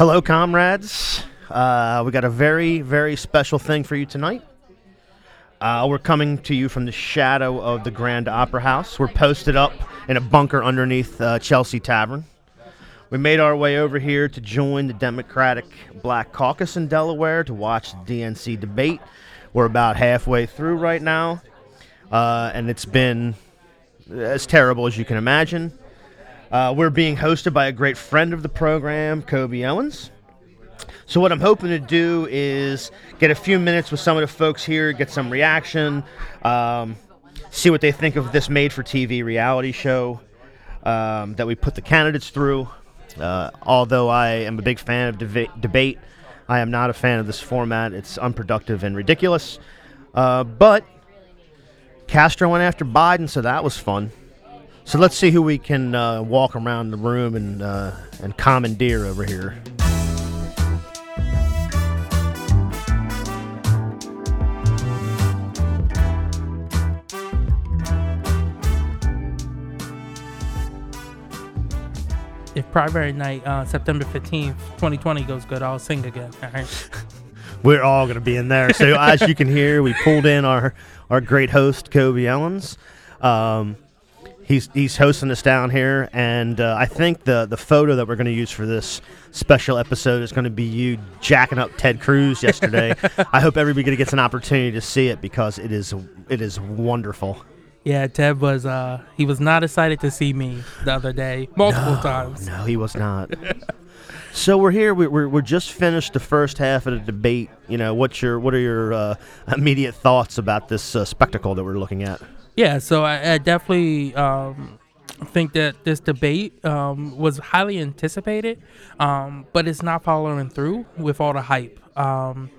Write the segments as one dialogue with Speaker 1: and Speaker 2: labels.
Speaker 1: Hello, comrades. Uh, we got a very, very special thing for you tonight. Uh, we're coming to you from the shadow of the Grand Opera House. We're posted up in a bunker underneath uh, Chelsea Tavern. We made our way over here to join the Democratic Black Caucus in Delaware to watch the DNC debate. We're about halfway through right now, uh, and it's been as terrible as you can imagine. Uh, we're being hosted by a great friend of the program, Kobe Owens. So, what I'm hoping to do is get a few minutes with some of the folks here, get some reaction, um, see what they think of this made for TV reality show um, that we put the candidates through. Uh, although I am a big fan of deba- debate, I am not a fan of this format. It's unproductive and ridiculous. Uh, but Castro went after Biden, so that was fun. So let's see who we can uh, walk around the room and uh, and commandeer over here.
Speaker 2: if primary night, uh, September 15th, 2020 goes good, I'll sing again. All right.
Speaker 1: We're all going to be in there. So as you can hear, we pulled in our our great host Kobe Owens. Um, he's he's hosting us down here, and uh, I think the the photo that we're going to use for this special episode is going to be you jacking up Ted Cruz yesterday. I hope everybody gets an opportunity to see it because it is it is wonderful.
Speaker 2: Yeah, Ted was uh he was not excited to see me the other day multiple
Speaker 1: no,
Speaker 2: times.
Speaker 1: No, he was not. so we're here. We, we're we're just finished the first half of the debate. You know, what's your what are your uh, immediate thoughts about this uh, spectacle that we're looking at?
Speaker 2: Yeah, so I, I definitely um, think that this debate um, was highly anticipated, um, but it's not following through with all the hype. Um,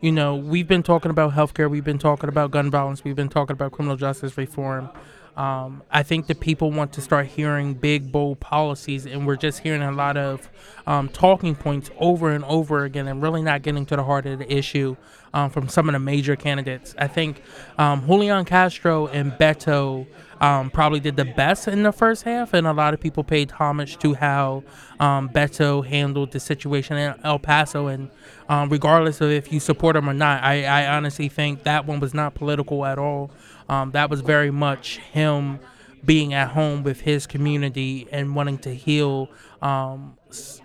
Speaker 2: you know, we've been talking about healthcare, we've been talking about gun violence, we've been talking about criminal justice reform. Um, I think that people want to start hearing big, bold policies, and we're just hearing a lot of um, talking points over and over again, and really not getting to the heart of the issue um, from some of the major candidates. I think um, Julian Castro and Beto um, probably did the best in the first half, and a lot of people paid homage to how um, Beto handled the situation in El Paso. And regardless of if you support him or not, I, I honestly think that one was not political at all. Um, that was very much him being at home with his community and wanting to heal um,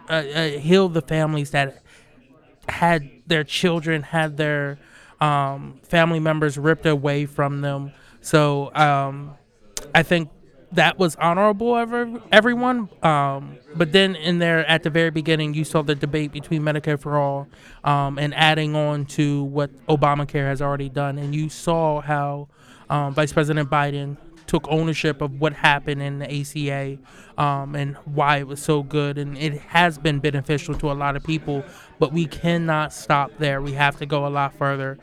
Speaker 2: uh, uh, heal the families that had their children had their um, family members ripped away from them. So um, I think that was honorable of everyone. Um, but then in there at the very beginning, you saw the debate between Medicare for all um, and adding on to what Obamacare has already done, and you saw how um, Vice President Biden took ownership of what happened in the ACA um, and why it was so good. And it has been beneficial to a lot of people, but we cannot stop there. We have to go a lot further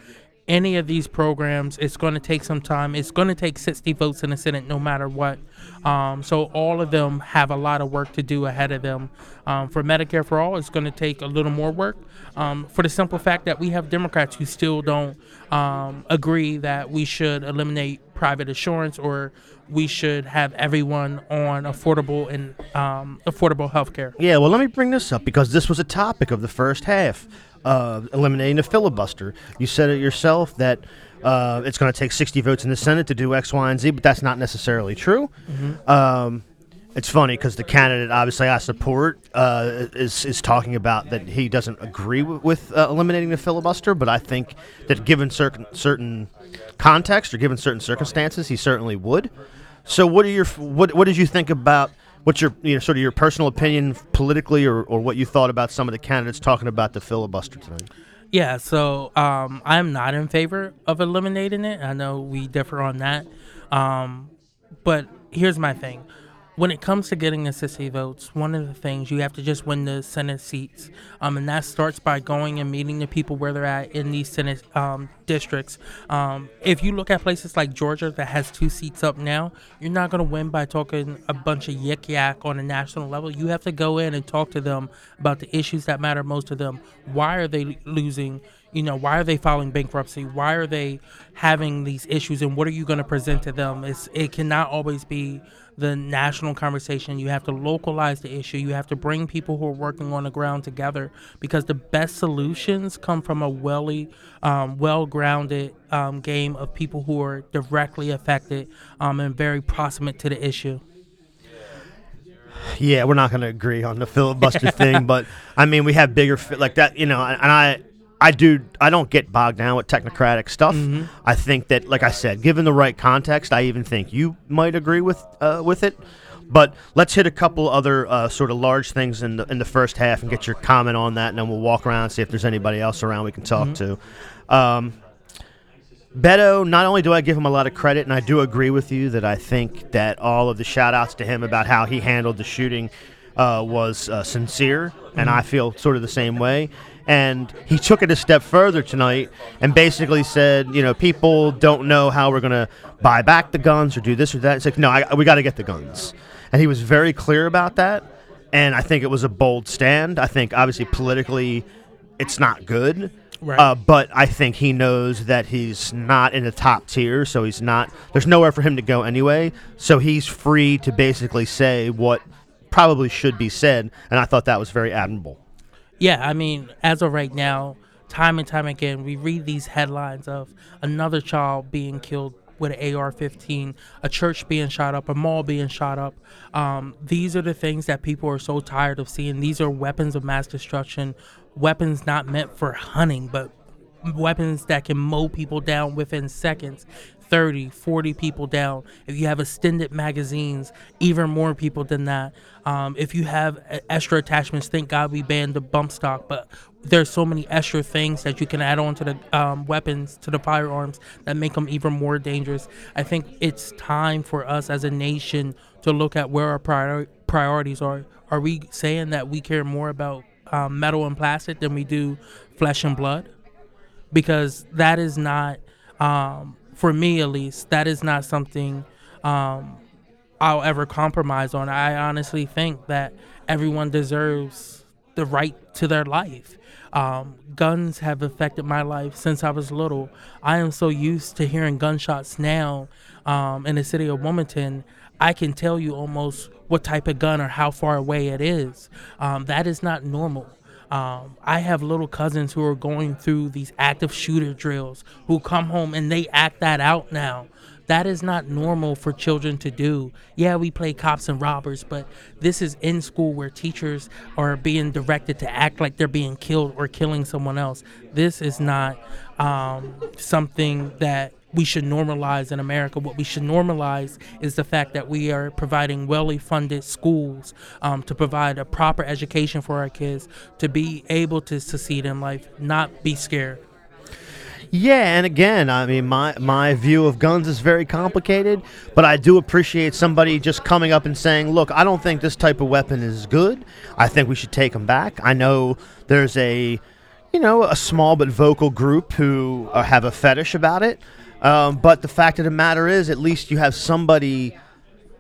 Speaker 2: any of these programs, it's going to take some time. It's going to take 60 votes in the Senate no matter what. Um, so all of them have a lot of work to do ahead of them. Um, for Medicare for All, it's going to take a little more work um, for the simple fact that we have Democrats who still don't um, agree that we should eliminate private insurance or we should have everyone on affordable and um, affordable health care.
Speaker 1: Yeah, well, let me bring this up because this was a topic of the first half uh, eliminating the filibuster. You said it yourself that uh, it's going to take 60 votes in the Senate to do X, Y, and Z, but that's not necessarily true. Mm-hmm. Um, it's funny because the candidate, obviously, I support, uh, is is talking about that he doesn't agree w- with uh, eliminating the filibuster, but I think that given certain certain context or given certain circumstances, he certainly would. So, what are your what what did you think about? what's your you know, sort of your personal opinion politically, or, or what you thought about some of the candidates talking about the filibuster tonight?
Speaker 2: Yeah, so um, I'm not in favor of eliminating it. I know we differ on that, um, but here's my thing: when it comes to getting 60 votes, one of the things you have to just win the Senate seats, um, and that starts by going and meeting the people where they're at in these Senate um, districts. Um, if you look at places like Georgia that has two seats up now, you're not going to win by talking a bunch of yik yak on a national level. You have to go in and talk to them about the issues that matter most to them. Why are they losing? you know why are they filing bankruptcy why are they having these issues and what are you going to present to them it's it cannot always be the national conversation. You have to localize the issue. You have to bring people who are working on the ground together because the best solutions come from a welly, um, well-grounded um, game of people who are directly affected um, and very proximate to the issue.
Speaker 1: Yeah, we're not going to agree on the filibuster thing, but I mean, we have bigger fi- like that, you know. And I, I do, I don't get bogged down with technocratic stuff.
Speaker 2: Mm-hmm.
Speaker 1: I think that, like I said, given the right context, I even think you might agree with uh, with it. But let's hit a couple other uh, sort of large things in the in the first half and get your comment on that, and then we'll walk around and see if there's anybody else around we can talk to. Um, Beto, not only do I give him a lot of credit, and I do agree with you that I think that all of the shout outs to him about how he handled the shooting uh, was uh, sincere, and I feel sort of the same way. And he took it a step further tonight and basically said, you know, people don't know how we're going to buy back the guns or do this or that. It's like, no, I, we got to get the guns. And he was very clear about that. And I think it was a bold stand. I think, obviously, politically, it's not good.
Speaker 2: Right.
Speaker 1: Uh, but I think he knows that he's not in the top tier, so he's not. There's nowhere for him to go anyway, so he's free to basically say what probably should be said, and I thought that was very admirable.
Speaker 2: Yeah, I mean, as of right now, time and time again, we read these headlines of another child being killed with an AR-15, a church being shot up, a mall being shot up. Um, these are the things that people are so tired of seeing. These are weapons of mass destruction, weapons not meant for hunting, but weapons that can mow people down within seconds 30 40 people down. If you have extended magazines even more people than that. Um, if you have extra attachments thank god we banned the bump stock but there's so many extra things that you can add on to the um, weapons to the firearms that make them even more dangerous. I think it's time for us as a nation to look at where our priori- priorities are. Are we saying that we care more about um, metal and plastic than we do flesh and blood? Because that is not um, for me at least that is not something um, i'll ever compromise on. I honestly think that everyone deserves the right to their life. Um, guns have affected my life since i was little. I am so used to hearing gunshots now um, in the city of wilmington. I can tell you almost what type of gun or how far away it is. Um, that is not normal um, I have little cousins who are going through these active shooter drills who come home and they act that out now. That is not normal for children to do. Yeah, we play cops and robbers, but this is in school where teachers are being directed to act like they're being killed or killing someone else. This is not um, something that we should normalize in America. What we should normalize is the fact that we are providing well funded schools um, to provide a proper education for our kids to be able to succeed in life, not be scared.
Speaker 1: Yeah, and again, I mean, my my view of guns is very complicated, but I do appreciate somebody just coming up and saying, "Look, I don't think this type of weapon is good. I think we should take them back." I know there's a, you know, a small but vocal group who uh, have a fetish about it, um, but the fact of the matter is, at least you have somebody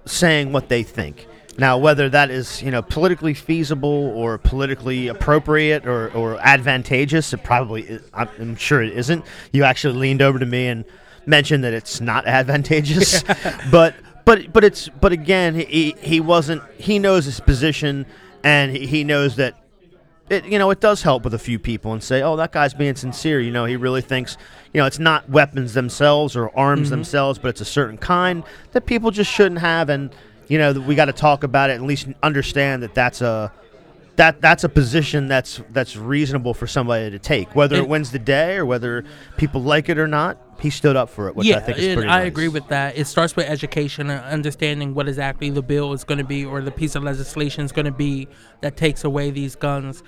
Speaker 1: saying what they think. Now, whether that is you know politically feasible or politically appropriate or, or advantageous, it probably is, I'm sure it isn't. You actually leaned over to me and mentioned that it's not advantageous, but but but it's but again he he wasn't he knows his position and he, he knows that it you know it does help with a few people and say oh that guy's being sincere. You know he really thinks you know it's not weapons themselves or arms mm-hmm. themselves but it's a certain kind that people just shouldn't have. And you know we got to talk about it and at least understand that that's a that that's a position that's that's reasonable for somebody to take whether it,
Speaker 2: It-
Speaker 1: wins the day or whether people like it or not he stood up for it which
Speaker 2: yeah,
Speaker 1: I think is pretty
Speaker 2: I
Speaker 1: nice.
Speaker 2: agree with that. It starts with education and understanding what exactly the bill is going to be or the piece of legislation is going to be that takes away these guns.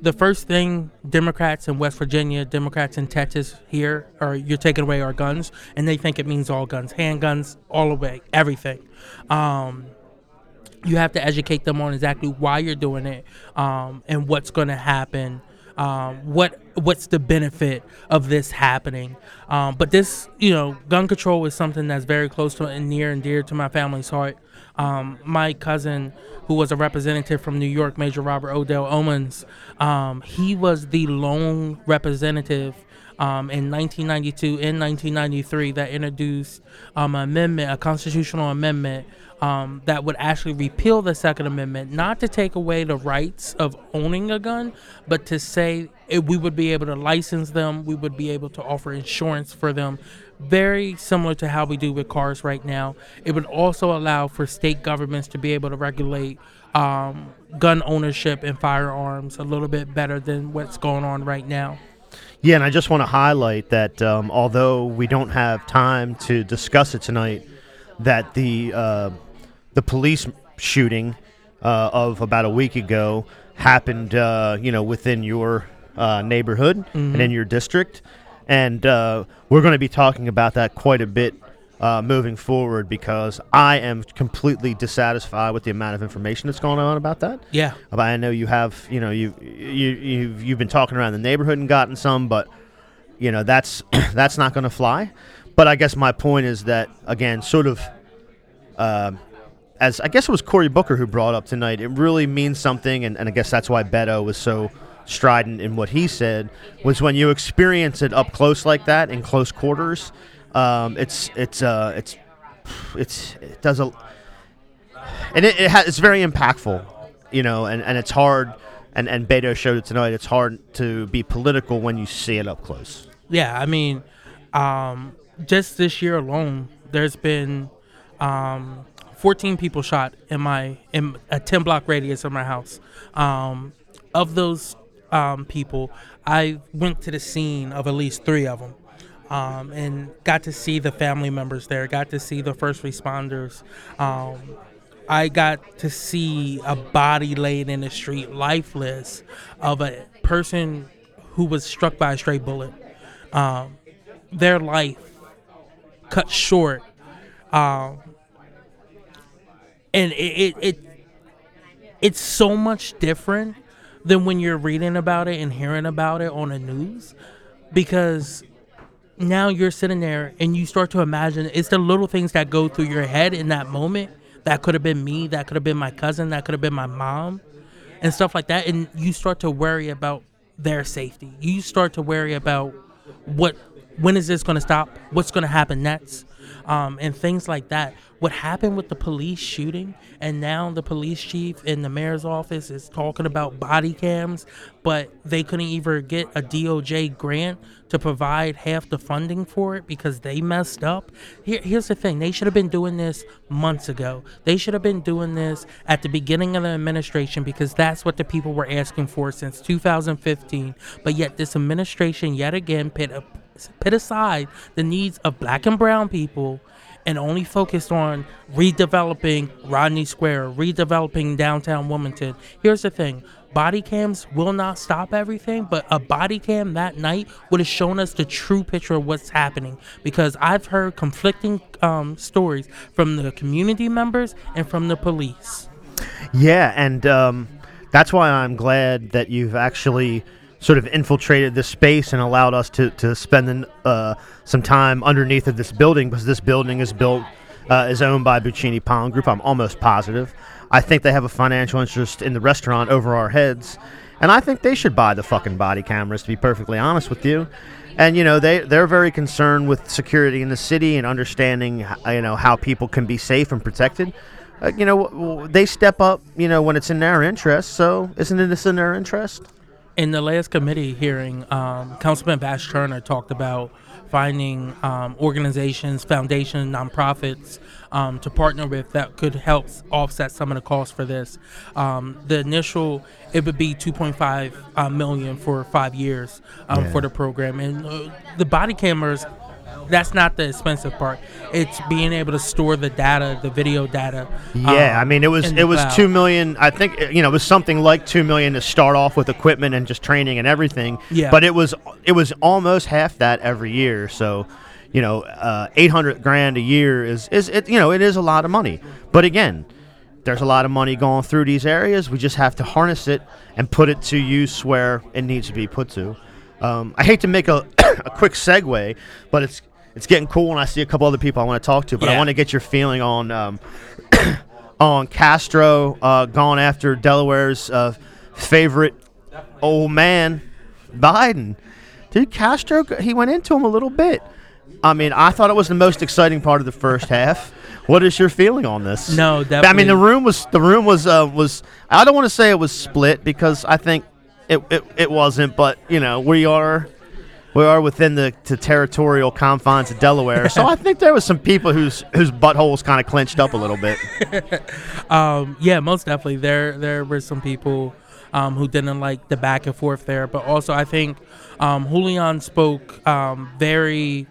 Speaker 2: The first thing Democrats in West Virginia, Democrats in Texas here are you're taking away our guns, and they think it means all guns, handguns, all away, everything. Um, you have to educate them on exactly why you're doing it um, and what's going to happen um, what what's the benefit of this happening. Um, but this you know gun control is something that's very close to and near and dear to my family's heart. Um, my cousin, who was a representative from New York, Major Robert Odell Owens, um, he was the lone representative um, in 1992 and 1993 that introduced um, an amendment, a constitutional amendment um, that would actually repeal the Second Amendment, not to take away the rights of owning a gun, but to say it, we would be able to license them, we would be able to offer insurance for them, very similar to how we do with cars right now. It would also allow for state governments to be able to regulate um, gun ownership and firearms a little bit better than what's going on right now.
Speaker 1: Yeah, and I just want to highlight that um, although we don't have time to discuss it tonight, that the uh, the police shooting uh, of about a week ago happened, uh, you know, within your uh, neighborhood mm-hmm. and in your district, and uh, we're going to be talking about that quite a bit uh, moving forward because I am completely dissatisfied with the amount of information that's going on about that.
Speaker 2: Yeah, but
Speaker 1: I know you have, you know, you you you've, you've been talking around the neighborhood and gotten some, but you know that's that's not going to fly. But I guess my point is that again, sort of. Uh, as I guess it was Cory Booker who brought up tonight, it really means something, and, and I guess that's why Beto was so strident in what he said was when you experience it up close like that in close quarters um, it's it's uh, it's it's it does a and it, it ha- it's very impactful, you know, and, and it's hard. And and Beto showed it tonight. It's hard to be political when you see it up close.
Speaker 2: Yeah, I mean, um, just this year alone, there's been um, 14 people shot in my in a 10 block radius of my house. Um, of those um, people, I went to the scene of at least three of them um, and got to see the family members there, got to see the first responders. Um, I got to see a body laid in the street, lifeless, of a person who was struck by a stray bullet. Um, their life cut short. Um, and it, it, it it's so much different than when you're reading about it and hearing about it on the news because now you're sitting there and you start to imagine it's the little things that go through your head in that moment that could have been me that could have been my cousin that could have been my mom and stuff like that and you start to worry about their safety. You start to worry about what when is this going to stop? What's going to happen next? Um, and things like that. What happened with the police shooting and now the police chief in the mayor's office is talking about body cams but they couldn't even get a doj grant to provide half the funding for it because they messed up. Here, here's the thing. They should have been doing this months ago. They should have been doing this at the beginning of the administration because that's what the people were asking for since 2015 but yet this administration yet again put, a, put aside the needs of black and brown people and only focused on redeveloping Rodney Square, redeveloping downtown Wilmington. Here's the thing body cams will not stop everything, but a body cam that night would have shown us the true picture of what's happening because I've heard conflicting um, stories from the community members and from the police.
Speaker 1: Yeah, and um, that's why I'm glad that you've actually sort of infiltrated this space and allowed us to, to spend uh, some time underneath of this building because this building is built uh, is owned by Buccini Pollin Group. I'm almost positive. I think they have a financial interest in the restaurant over our heads, and I think they should buy the fucking body cameras. To be perfectly honest with you, and you know they they're very concerned with security in the city and understanding you know how people can be safe and protected. Uh, you know they step up you know when it's in their interest. So isn't it in their interest?
Speaker 2: In the last committee hearing, um, Councilman Bash Turner talked about finding um, organizations, foundations, nonprofits um, to partner with that could help offset some of the costs for this. Um, the initial, it would be 2.5 uh, million for five years um, yeah. for the program, and uh, the body cameras that's not the expensive part. It's being able to store the data, the video data.
Speaker 1: Yeah, um, I mean, it was it was cloud. two million. I think you know it was something like two million to start off with equipment and just training and everything.
Speaker 2: Yeah.
Speaker 1: But it was it was almost half that every year. So, you know, uh, eight hundred grand a year is is it you know it is a lot of money. But again. There's a lot of money going through these areas. We just have to harness it and put it to use where it needs to be put to. Um, I hate to make a, a quick segue, but it's it's getting cool, and I see a couple other people I want to talk to. But yeah. I want to get your feeling on um, on Castro uh, going after Delaware's uh, favorite old man, Biden. Dude, Castro, he went into him a little bit. I mean, I thought it was the most exciting part of the first half. What is your feeling on this?
Speaker 2: No,
Speaker 1: I mean, the room was the room was uh, was. I don't want to say it was split because I think it, it it wasn't, but you know we are we are within the, the territorial confines of Delaware, so I think there was some people whose whose buttholes kind of clenched up a little bit.
Speaker 2: Um, yeah, most definitely. There there were some people um, who didn't like the back and forth there, but also I think um, Julian spoke um, very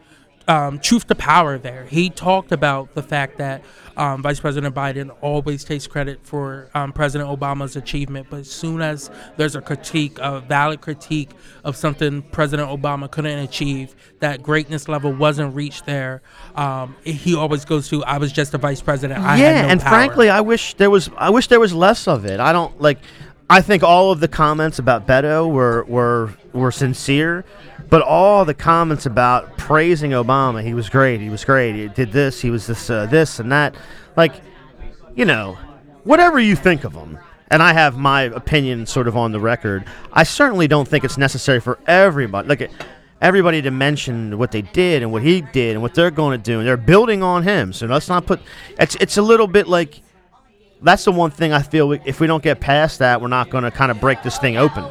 Speaker 2: um, truth to power there. He talked about the fact that um, Vice President Biden always takes credit for um, President Obama's achievement, but as soon as there's a critique, a valid critique of something President Obama couldn't achieve, that greatness level wasn't reached there, um, he always goes to, "I was just a vice president. I
Speaker 1: yeah,
Speaker 2: had no
Speaker 1: and
Speaker 2: power."
Speaker 1: frankly, I wish there was I wish there was less of it. I don't like. I think all of the comments about Beto were were were sincere, but all the comments about praising Obama, he was great, he was great, he did this, he was this, uh, this and that, like, you know, whatever you think of him. And I have my opinion sort of on the record. I certainly don't think it's necessary for everybody. Like everybody to mention what they did and what he did and what they're going to do, and they're building on him. So let's not put. It's it's a little bit like that's the one thing I feel we, if we don't get past that, we're not going to kind of break this thing open.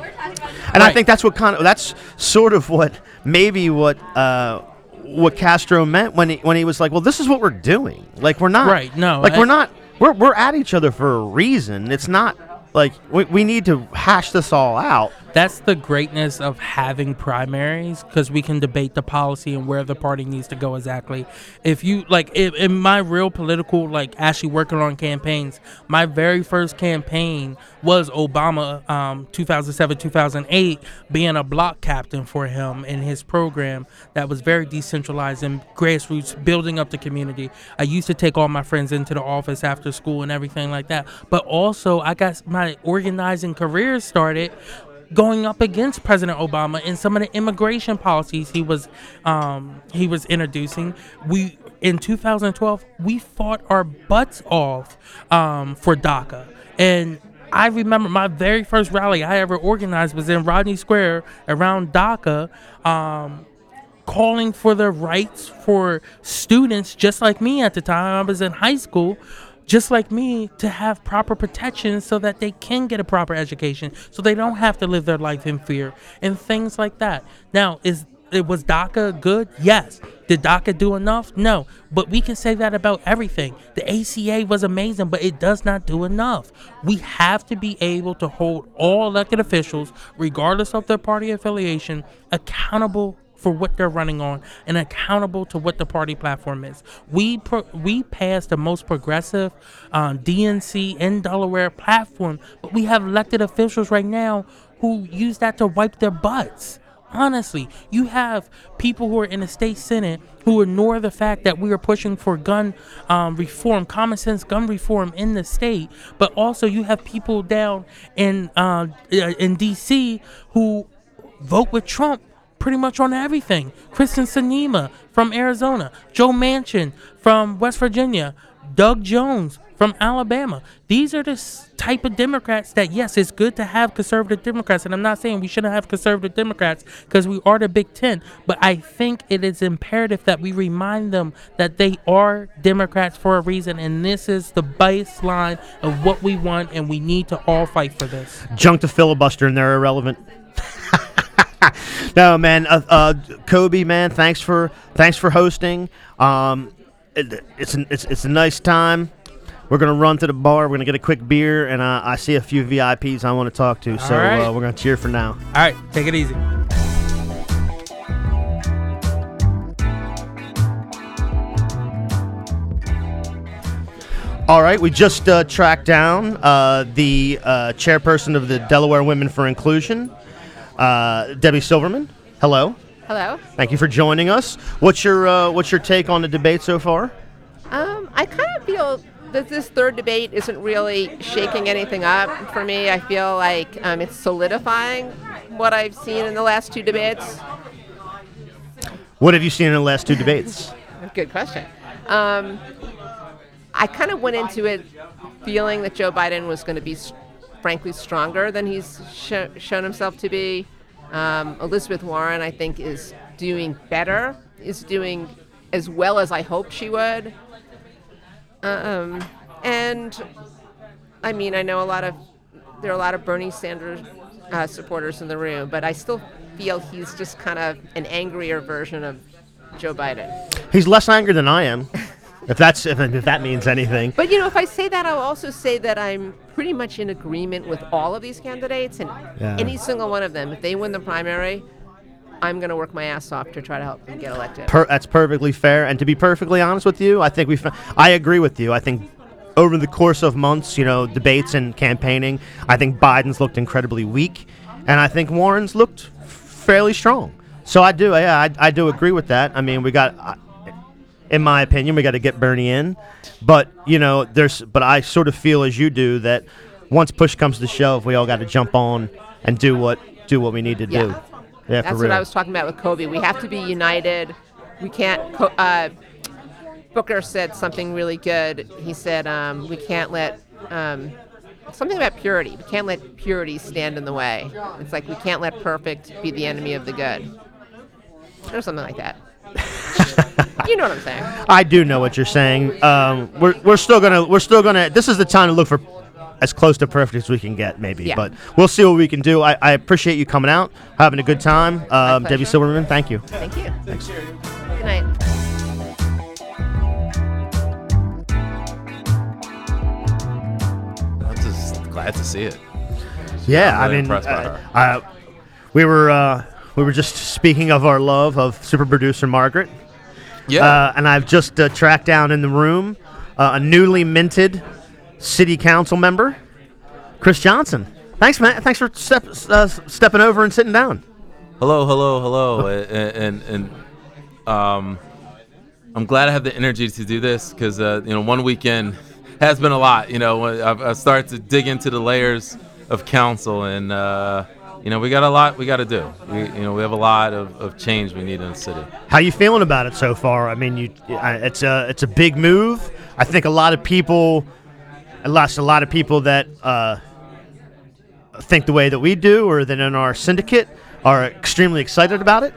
Speaker 1: And I think that's what kind of that's sort of what maybe what uh, what Castro meant when he when he was like, well, this is what we're doing. Like we're not
Speaker 2: Right, no,
Speaker 1: like
Speaker 2: I-
Speaker 1: we're not we're we're at each other for a reason. It's not like we, we need to hash this all out.
Speaker 2: That's the greatness of having primaries because we can debate the policy and where the party needs to go exactly. If you like, in, in my real political, like actually working on campaigns, my very first campaign was Obama, um, 2007, 2008, being a block captain for him in his program that was very decentralized and grassroots, building up the community. I used to take all my friends into the office after school and everything like that. But also, I got my organizing career started going up against President Obama and some of the immigration policies he was um, he was introducing. We in 2012 we fought our butts off um, for DACA, and I remember my very first rally I ever organized was in Rodney Square around DACA. Um, calling for the rights for students just like me at the time I was in high school just like me to have proper protection so that they can get a proper education so they don't have to live their life in fear and things like that now is it was DACA good? Yes. Did DACA do enough? No. But we can say that about everything. The ACA was amazing, but it does not do enough. We have to be able to hold all elected officials, regardless of their party affiliation, accountable for what they're running on and accountable to what the party platform is. We pro- we passed the most progressive um, DNC in Delaware platform, but we have elected officials right now who use that to wipe their butts. Honestly, you have people who are in the state senate who ignore the fact that we are pushing for gun um, reform, common sense gun reform in the state, but also you have people down in uh, in D.C. who vote with Trump pretty much on everything. Kyrsten Sinema from Arizona, Joe Manchin from West Virginia, Doug Jones from Alabama. These are the type of Democrats that, yes, it's good to have conservative Democrats. And I'm not saying we shouldn't have conservative Democrats because we are the Big Ten. But I think it is imperative that we remind them that they are Democrats for a reason. And this is the baseline of what we want. And we need to all fight for this.
Speaker 1: Junk to filibuster and they're irrelevant. no man, uh, uh, Kobe man, thanks for thanks for hosting. Um, it, it's, an, it's it's a nice time. We're gonna run to the bar. We're gonna get a quick beer, and uh, I see a few VIPs I want to talk to. So
Speaker 2: right.
Speaker 1: uh, we're gonna cheer for now.
Speaker 2: All right, take it easy.
Speaker 1: All right, we just uh, tracked down uh, the uh, chairperson of the Delaware Women for Inclusion, uh, Debbie Silverman. Hello,
Speaker 3: Hello.
Speaker 1: thank you for joining us. What's your uh, what's your take on the debate so far?
Speaker 3: Um, I kind of feel that this third debate isn't really shaking anything up for me. I feel like um, it's solidifying what I've seen in the last two debates.
Speaker 1: What have you seen in the last two debates?
Speaker 3: Good question. Um, I kind of went into it feeling that Joe Biden was going to be, frankly, stronger than he's sho- shown himself to be. Um, Elizabeth Warren, I think, is doing better, is doing as well as I hoped she would. Um, and I mean, I know a lot of there are a lot of Bernie Sanders uh, supporters in the room, but I still feel he's just kind of an angrier version of Joe Biden.
Speaker 1: He's less angry than I am. if that's if, if that means anything.
Speaker 3: But you know, if I say that, I'll also say that I'm pretty much in agreement with all of these candidates, and
Speaker 1: Yeah.
Speaker 3: any single one of them. If they win the primary, I'm going to work my ass off to try to help them get elected.
Speaker 1: Per, that's perfectly fair. And to be perfectly honest with you, I think we. I agree with you. I think over the course of months, you know, debates and campaigning, I think Biden's looked incredibly weak, and I think Warren's looked fairly strong. So I do, yeah, I, I do agree with that. I mean, we got, I- in my opinion, we got to get Bernie in, but you know, there's, but I sort of feel as you do that once push comes to shove, we all got to jump on and do what do what we need to do.
Speaker 3: Yeah.
Speaker 1: Yeah,
Speaker 3: That's what. I was talking about with Kobe. We have to be united. We can't. Uh, Booker said something really good. He said um, we can't let um, something about purity. We can't let purity stand in the way. It's like we can't let perfect be the enemy of the good, or something like that. you know what I'm saying?
Speaker 1: I do know what you're saying. Um, we're, we're still gonna we're still gonna. This is the time to look for as close to perfect as we can get, maybe.
Speaker 3: Yeah.
Speaker 1: But we'll see what we can do. I, I appreciate you coming out, having a good time. Um, Debbie. Silverman, thank you.
Speaker 3: Thank you. Thanks. Good night.
Speaker 4: I'm just glad to see it.
Speaker 1: Yeah,
Speaker 4: I'm really
Speaker 1: I mean,
Speaker 4: by
Speaker 1: uh,
Speaker 4: her.
Speaker 1: uh, we were uh, we were just speaking of our love of super producer Margaret,
Speaker 4: Yeah.
Speaker 1: uh, and I've just uh, tracked down in the room uh, a newly minted city council member, Chris Johnson. Thanks, man. Thanks for step, uh, stepping over and sitting down.
Speaker 4: hello, hello, hello, and, and and um, I'm glad I have the energy to do this because uh, you know one weekend has been a lot. You know, I've, I've started to dig into the layers of council, and uh, you know we got a lot we got to do. We you know we have a lot of, of change we need in the city.
Speaker 1: How you feeling about it so far? I mean, you, it's a it's a big move. I think a lot of people, at least a lot of people that uh, think the way that we do, or that in our syndicate, are extremely excited about it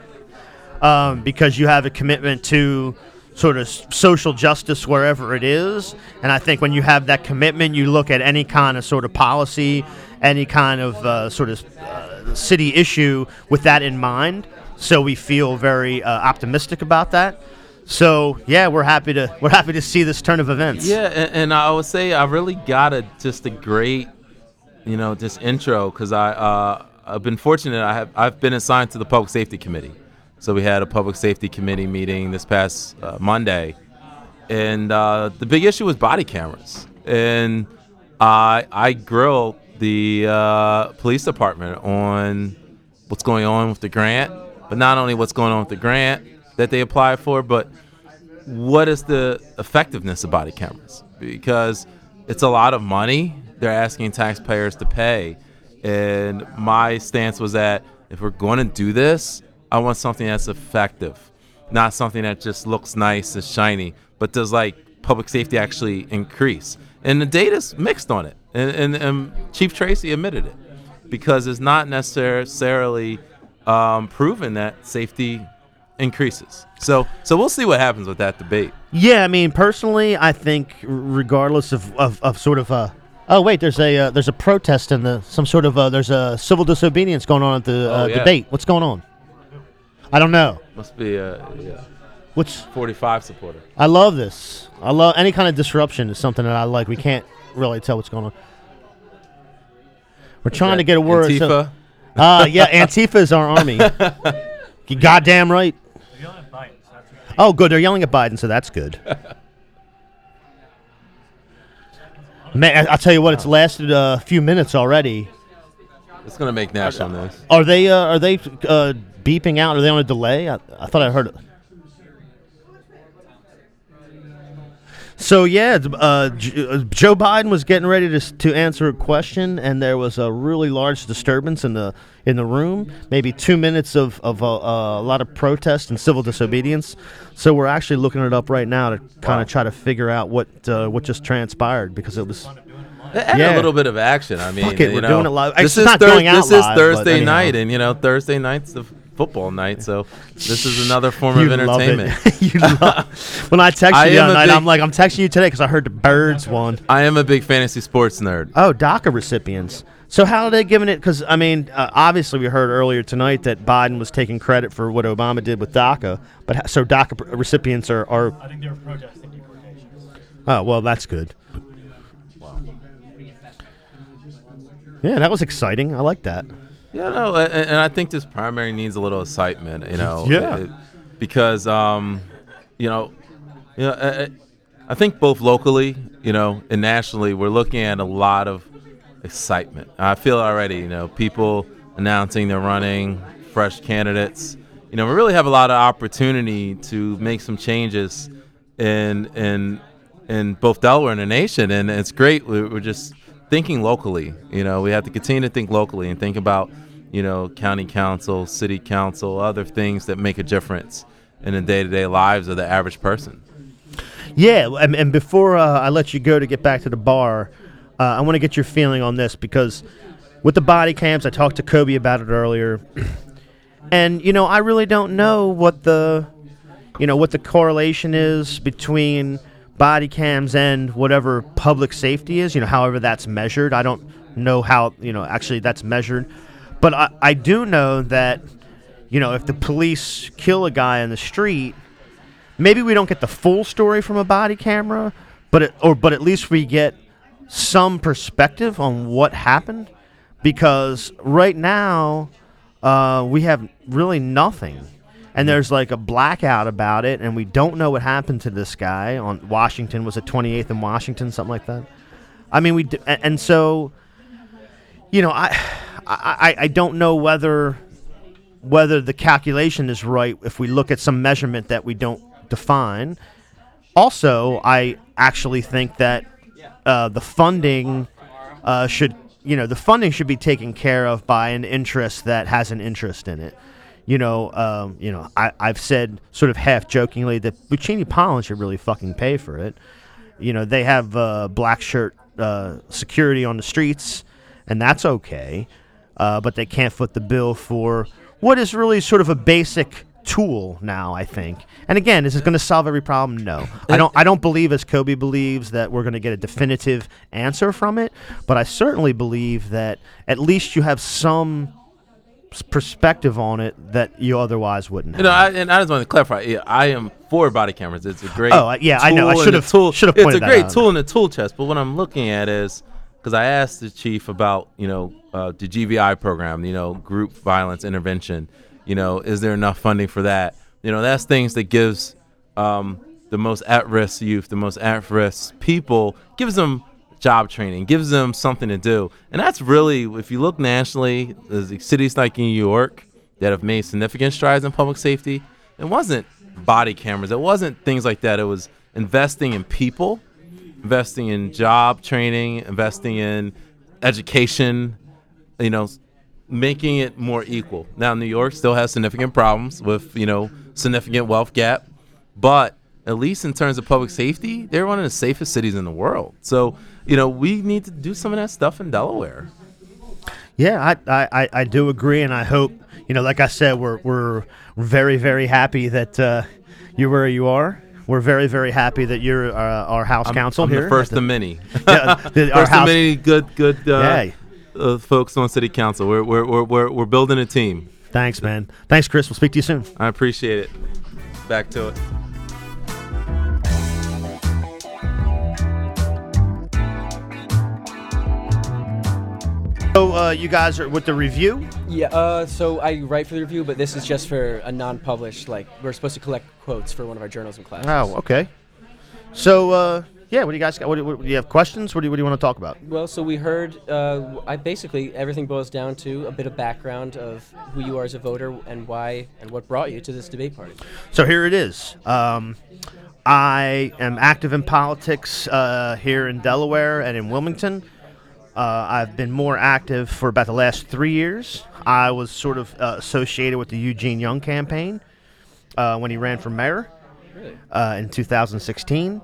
Speaker 1: um, because you have a commitment to sort of social justice wherever it is. And I think when you have that commitment, you look at any kind of sort of policy, any kind of uh, sort of uh, city issue with that in mind. So we feel very uh, optimistic about that. So yeah, we're happy to we're happy to see this turn of events.
Speaker 4: Yeah, and, and I would say I really got a just a great, you know, just intro because I uh, I've been fortunate. I have I've been assigned to the public safety committee, so we had a public safety committee meeting this past uh, Monday, and uh, the big issue was body cameras, and I I grilled the uh, police department on what's going on with the grant, but not only what's going on with the grant that they applied for, but what is the effectiveness of body cameras? Because it's a lot of money they're asking taxpayers to pay. And my stance was that if we're going to do this, I want something that's effective, not something that just looks nice and shiny, but does like public safety actually increase? And the data's mixed on it. And, and, and Chief Tracy admitted it because it's not necessarily um, proven that safety increases. So so we'll see what happens with that debate.
Speaker 1: Yeah, I mean, personally, I think regardless of, of, of sort of a oh wait, there's a uh, there's a protest in the some sort of uh, there's a civil disobedience going on at the uh,
Speaker 4: Oh, yeah.
Speaker 1: debate. What's going on? I don't know.
Speaker 4: Must be a yeah,
Speaker 1: What's
Speaker 4: 45 supporter.
Speaker 1: I love this. I love any kind of disruption is something that I like. We can't really tell what's going on. We're trying to get a word. so-
Speaker 4: Antifa.
Speaker 1: Ah, yeah, Antifa is our army. you goddamn right. Oh, good. They're yelling at Biden, so that's good. Man, I- I'll tell you what. It's lasted a few minutes already.
Speaker 4: it's gonna make national news.
Speaker 1: Are they? Uh, are they uh, beeping out? Are they on a delay? I, I thought I heard it. So yeah, uh, uh, Joe Biden was getting ready to to answer a question, and there was a really large disturbance in the in the room. Maybe two minutes of of uh, a lot of protest and civil disobedience. So we're actually looking it up right now to kind of try to figure out what uh, what just transpired because it was.
Speaker 4: Add
Speaker 1: Yeah.
Speaker 4: a little bit of action. I mean,
Speaker 1: it,
Speaker 4: you
Speaker 1: we're
Speaker 4: know,
Speaker 1: doing it live.
Speaker 4: This
Speaker 1: It's
Speaker 4: is
Speaker 1: not
Speaker 4: Thurs-
Speaker 1: going out
Speaker 4: This
Speaker 1: live,
Speaker 4: is Thursday night, and you know, Thursday night's the football night, so this is another form of
Speaker 1: You love it.
Speaker 4: entertainment.
Speaker 1: you love, when I text
Speaker 4: I
Speaker 1: you the
Speaker 4: am
Speaker 1: other
Speaker 4: a
Speaker 1: night,
Speaker 4: big-
Speaker 1: I'm like, I'm texting you today because I heard the birds won.
Speaker 4: I am a big fantasy sports nerd.
Speaker 1: Oh, DACA recipients. So how are they giving it? Because I mean, uh, obviously we heard earlier tonight that Biden was taking credit for what Obama did with DACA, but ha- so DACA pr- recipients are, are.
Speaker 5: I think they were protesting deportation.
Speaker 1: Oh well, that's good. Yeah, that was exciting. I like that.
Speaker 4: Yeah, no, and, and I think this primary needs a little excitement, you know.
Speaker 1: Yeah.
Speaker 4: it- because, um, you know, you know, I, I- think both locally, you know, and nationally, we're looking at a lot of excitement. I feel already, you know, people announcing they're running, fresh candidates. You know, we really have a lot of opportunity to make some changes in in in both Delaware and the nation, and it's great. We're just thinking locally. You know, we have to continue to think locally and think about, you know, county council, city council, other things that make a difference in the day-to-day lives of the average person.
Speaker 1: Yeah, and, and before uh, I let you go to get back to the bar, uh, I want to get your feeling on this because with the body cams, I talked to Kobe about it earlier, and you know I really don't know what the, you know what the correlation is between body cams and whatever public safety is. You know, however that's measured. I don't know how you know actually that's measured, but I, I do know that, you know, if the police kill a guy in the street maybe we don't get the full story from a body camera, but it, or but at least we get some perspective on what happened because right now uh, we have really nothing. And there's like a blackout about it, and we don't know what happened to this guy on Washington. Was it 28th in Washington, something like that? I mean, we d- a- and so, you know, I, I, I- I don't know whether whether the calculation is right if we look at some measurement that we don't define. Also, I actually think that uh, the funding uh, should, you know, the funding should be taken care of by an interest that has an interest in it. You know, um, you know, I, I've said sort of half jokingly that Buccini Pollin should really fucking pay for it. You know, they have uh, black shirt uh, security on the streets, and that's okay. Uh, but they can't foot the bill for what is really sort of a basic tool now. I think. And again, is it going to solve every problem? No, I don't. I don't believe, as Kobe believes, that we're going to get a definitive answer from it. But I certainly believe that at least you have some perspective on it that you otherwise wouldn't.
Speaker 4: You know. I, and I just want to clarify. Yeah, I am for body cameras. It's a great.
Speaker 1: Oh, yeah, I know. I
Speaker 4: tool in
Speaker 1: should've-
Speaker 4: the tool.
Speaker 1: should've
Speaker 4: It's
Speaker 1: pointed
Speaker 4: a
Speaker 1: that
Speaker 4: great tool in the tool chest. But what I'm looking at is because I asked the chief about you know uh, the GVI program, you know, group violence intervention. You know, is there enough funding for that? You know, that's things that gives um, the most at-risk youth, the most at-risk people, gives them job training, gives them something to do. And that's really, if you look nationally, there's cities like New York that have made significant strides in public safety. It wasn't body cameras, it wasn't things like that. It was investing in people, investing in job training, investing in education, you know, making it more equal. Now, New York still has significant problems with, you know, significant wealth gap, but at least in terms of public safety, they're one of the safest cities in the world. So, you know, we need to do some of that stuff in Delaware.
Speaker 1: Yeah, I, I, I- do agree, and I hope you know, like I said, we're we're very very happy that uh, you're where you are. We're very very happy that you're uh, our house
Speaker 4: I'm,
Speaker 1: counsel
Speaker 4: I'm
Speaker 1: here.
Speaker 4: the first
Speaker 1: at
Speaker 4: of many.
Speaker 1: Yeah, the- our
Speaker 4: first
Speaker 1: house-
Speaker 4: of many good, good uh,
Speaker 1: Yeah.
Speaker 4: uh, folks on city council. We're, we're, we're, we're, we're building a team.
Speaker 1: Thanks, man. Thanks, Chris. We'll speak to you soon.
Speaker 4: I appreciate it. Back to it.
Speaker 1: So uh, you guys are with the review.
Speaker 6: Yeah, uh, so I write for the review, but this is just for a non-published. Like we're supposed to collect quotes for one of our journalism classes.
Speaker 1: Oh, okay. So uh, yeah, what do you guys got? What, do- what, do you have questions? What do you, what do you want to talk about?
Speaker 6: Well, so we heard. Uh, I basically everything boils down to a bit of background of who you are as a voter and why and what brought you to this debate party.
Speaker 1: So here it is. Um, I am active in politics uh, here in Delaware and in Wilmington. Uh, I've been more active for about the last three years. I was sort of uh, associated with the Eugene Young campaign uh, when he ran for mayor uh, in 2016.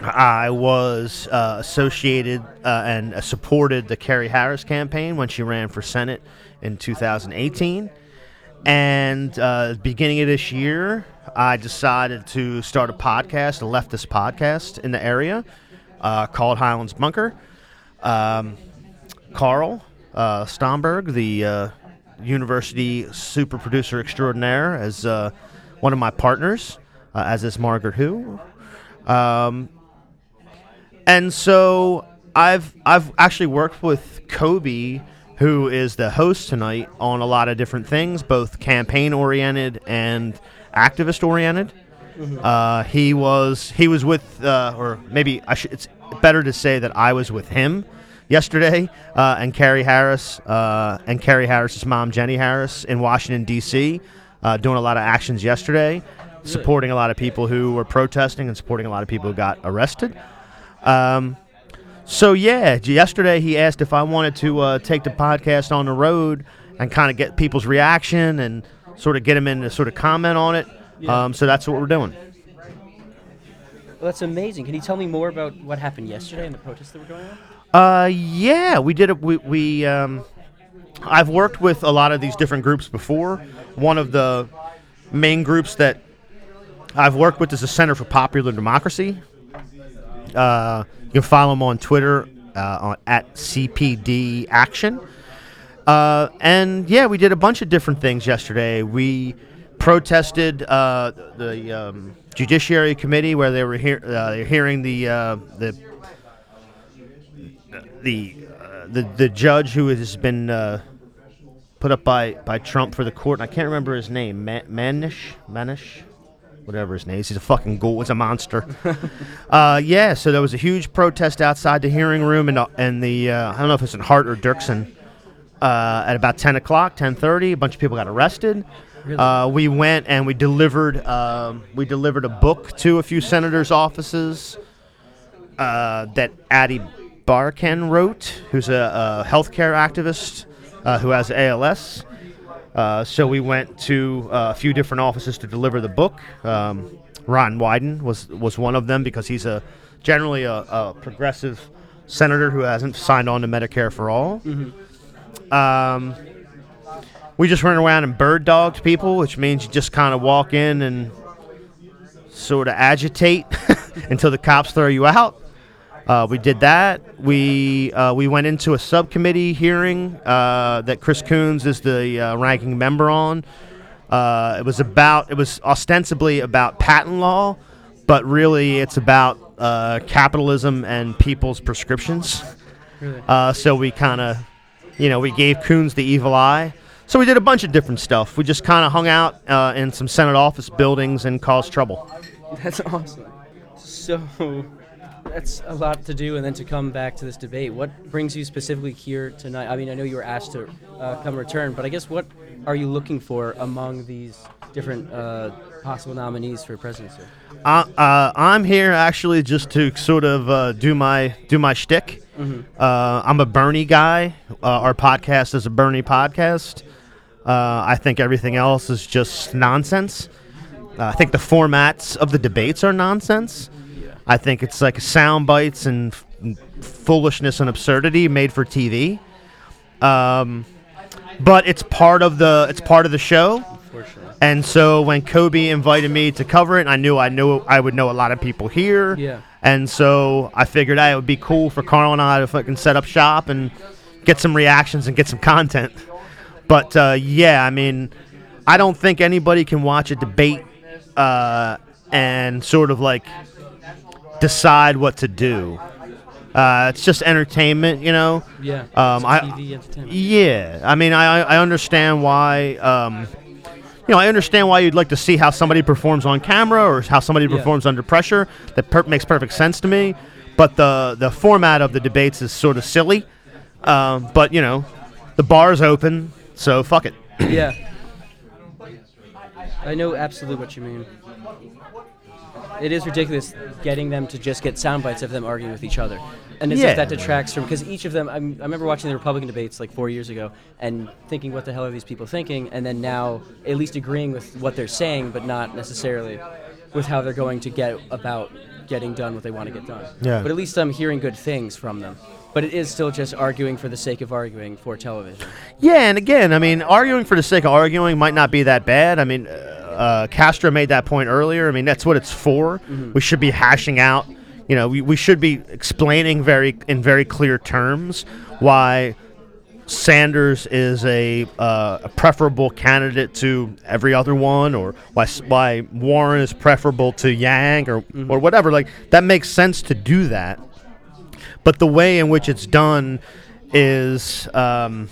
Speaker 1: I was uh, associated uh, and uh, supported the Kerri Harris campaign when she ran for Senate in 2018. And uh, beginning of this year, I decided to start a podcast, a leftist podcast in the area uh, called Highlands Bunker. Um, Carl uh, Stomberg, the uh, university super producer extraordinaire, as uh, one of my partners, uh, as is Margaret Who. Um, and so I've I've actually worked with Kobe, who is the host tonight, on a lot of different things, both campaign oriented and activist oriented. Uh, he was he was with, uh, or maybe I should. It's better to say that I was with him yesterday, uh, and Kerri Harris uh, and Kerri Harris's mom Jenny Harris in Washington D.C. Uh, doing a lot of actions yesterday, supporting a lot of people who were protesting and supporting a lot of people who got arrested. Um, so yeah, yesterday he asked if I wanted to uh, take the podcast on the road and kind of get people's reaction and sort of get them in to sort of comment on it. Um, so that's what we're doing.
Speaker 6: Well, that's amazing. Can you tell me more about what happened yesterday and the protests that were going on?
Speaker 1: Uh, yeah, we did it. We, we um, I've worked with a lot of these different groups before. One of the main groups that I've worked with is the Center for Popular Democracy. Uh, you can follow them on Twitter uh, on, at CPD Action. Uh, and yeah, we did a bunch of different things yesterday. We protested uh, the um, Judiciary Committee where they were hear- uh, hearing the uh, the the uh, the the judge who has been uh, put up by, by Trump for the court. And I can't remember his name. Ma- Manish, Manish, whatever his name is. He's a fucking ghoul. He's a monster. uh, yeah. So there was a huge protest outside the hearing room, and and the uh, I don't know if it's in Hart or Dirksen. Uh, at about 10 o'clock, 10:30, a bunch of people got arrested. Uh, we went and we delivered um, we delivered a book to a few senators' offices uh, that Ady Barkan wrote, who's a, a healthcare activist uh, who has ALS. Uh, so we went to uh, a few different offices to deliver the book. Um, Ron Wyden was was one of them because he's a generally a, a progressive senator who hasn't signed on to Medicare for all. Um, we just run around and bird dogged people, which means you just kind of walk in and sort of agitate until the cops throw you out. Uh, we did that. We uh, we went into a subcommittee hearing uh, that Chris Coons is the uh, ranking member on. Uh, it was about it was ostensibly about patent law, but really it's about uh, capitalism and people's prescriptions. Uh, so we kind of, you know, we gave Coons the evil eye. So we did a bunch of different stuff. We just kind of hung out uh, in some Senate office buildings and caused trouble.
Speaker 6: That's awesome. So that's a lot to do, and then to come back to this debate. What brings you specifically here tonight? I mean, I know you were asked to uh, come return, but I guess what are you looking for among these different uh, possible nominees for presidency?
Speaker 1: Uh, uh, I'm here actually just to sort of uh, do my do my shtick. Uh, I'm a Bernie guy. Uh, our podcast is a Bernie podcast. Uh, I think everything else is just nonsense. Uh, I think the formats of the debates are nonsense. I think it's like sound bites and f- foolishness and absurdity made for TV. Um, but it's part of the it's part of the show. And so when Kobe invited me to cover it, I knew I knew I would know a lot of people here.
Speaker 6: Yeah.
Speaker 1: And so I figured hey, it would be cool for Carl and I to fucking set up shop and get some reactions and get some content. But uh, yeah, I mean, I don't think anybody can watch a debate uh, and sort of like decide what to do. Uh, it's just entertainment, you know.
Speaker 6: Yeah.
Speaker 1: Um, I-
Speaker 6: entertainment.
Speaker 1: Yeah, I mean, I I understand why. Um, you know, I understand why you'd like to see how somebody performs on camera or how somebody
Speaker 6: Yeah.
Speaker 1: performs under pressure. That per- makes perfect sense to me. But the the format of the debates is sort of silly. Um, but you know, the bar's open, so fuck it.
Speaker 6: yeah. I know absolutely what you mean. it is ridiculous getting them to just get sound bites of them arguing with each other. And as
Speaker 1: Yeah.
Speaker 6: if that detracts from because each of them. I'm, I remember watching the Republican debates like four years ago and thinking, what the hell are these people thinking? And then now at least agreeing with what they're saying, but not necessarily with how they're going to get about getting done what they want to get done.
Speaker 1: Yeah.
Speaker 6: But at least I'm hearing good things from them. But it is still just arguing for the sake of arguing for television.
Speaker 1: Yeah, and again, I mean, arguing for the sake of arguing might not be that bad. I mean, uh, uh, Castro made that point earlier. I mean, that's what it's for. We should be hashing out. You know, we, we should be explaining very in very clear terms why Sanders is a, uh, a preferable candidate to every other one, or why why Warren is preferable to Yang, or or whatever. Like that makes sense to do that, but the way in which it's done is, um,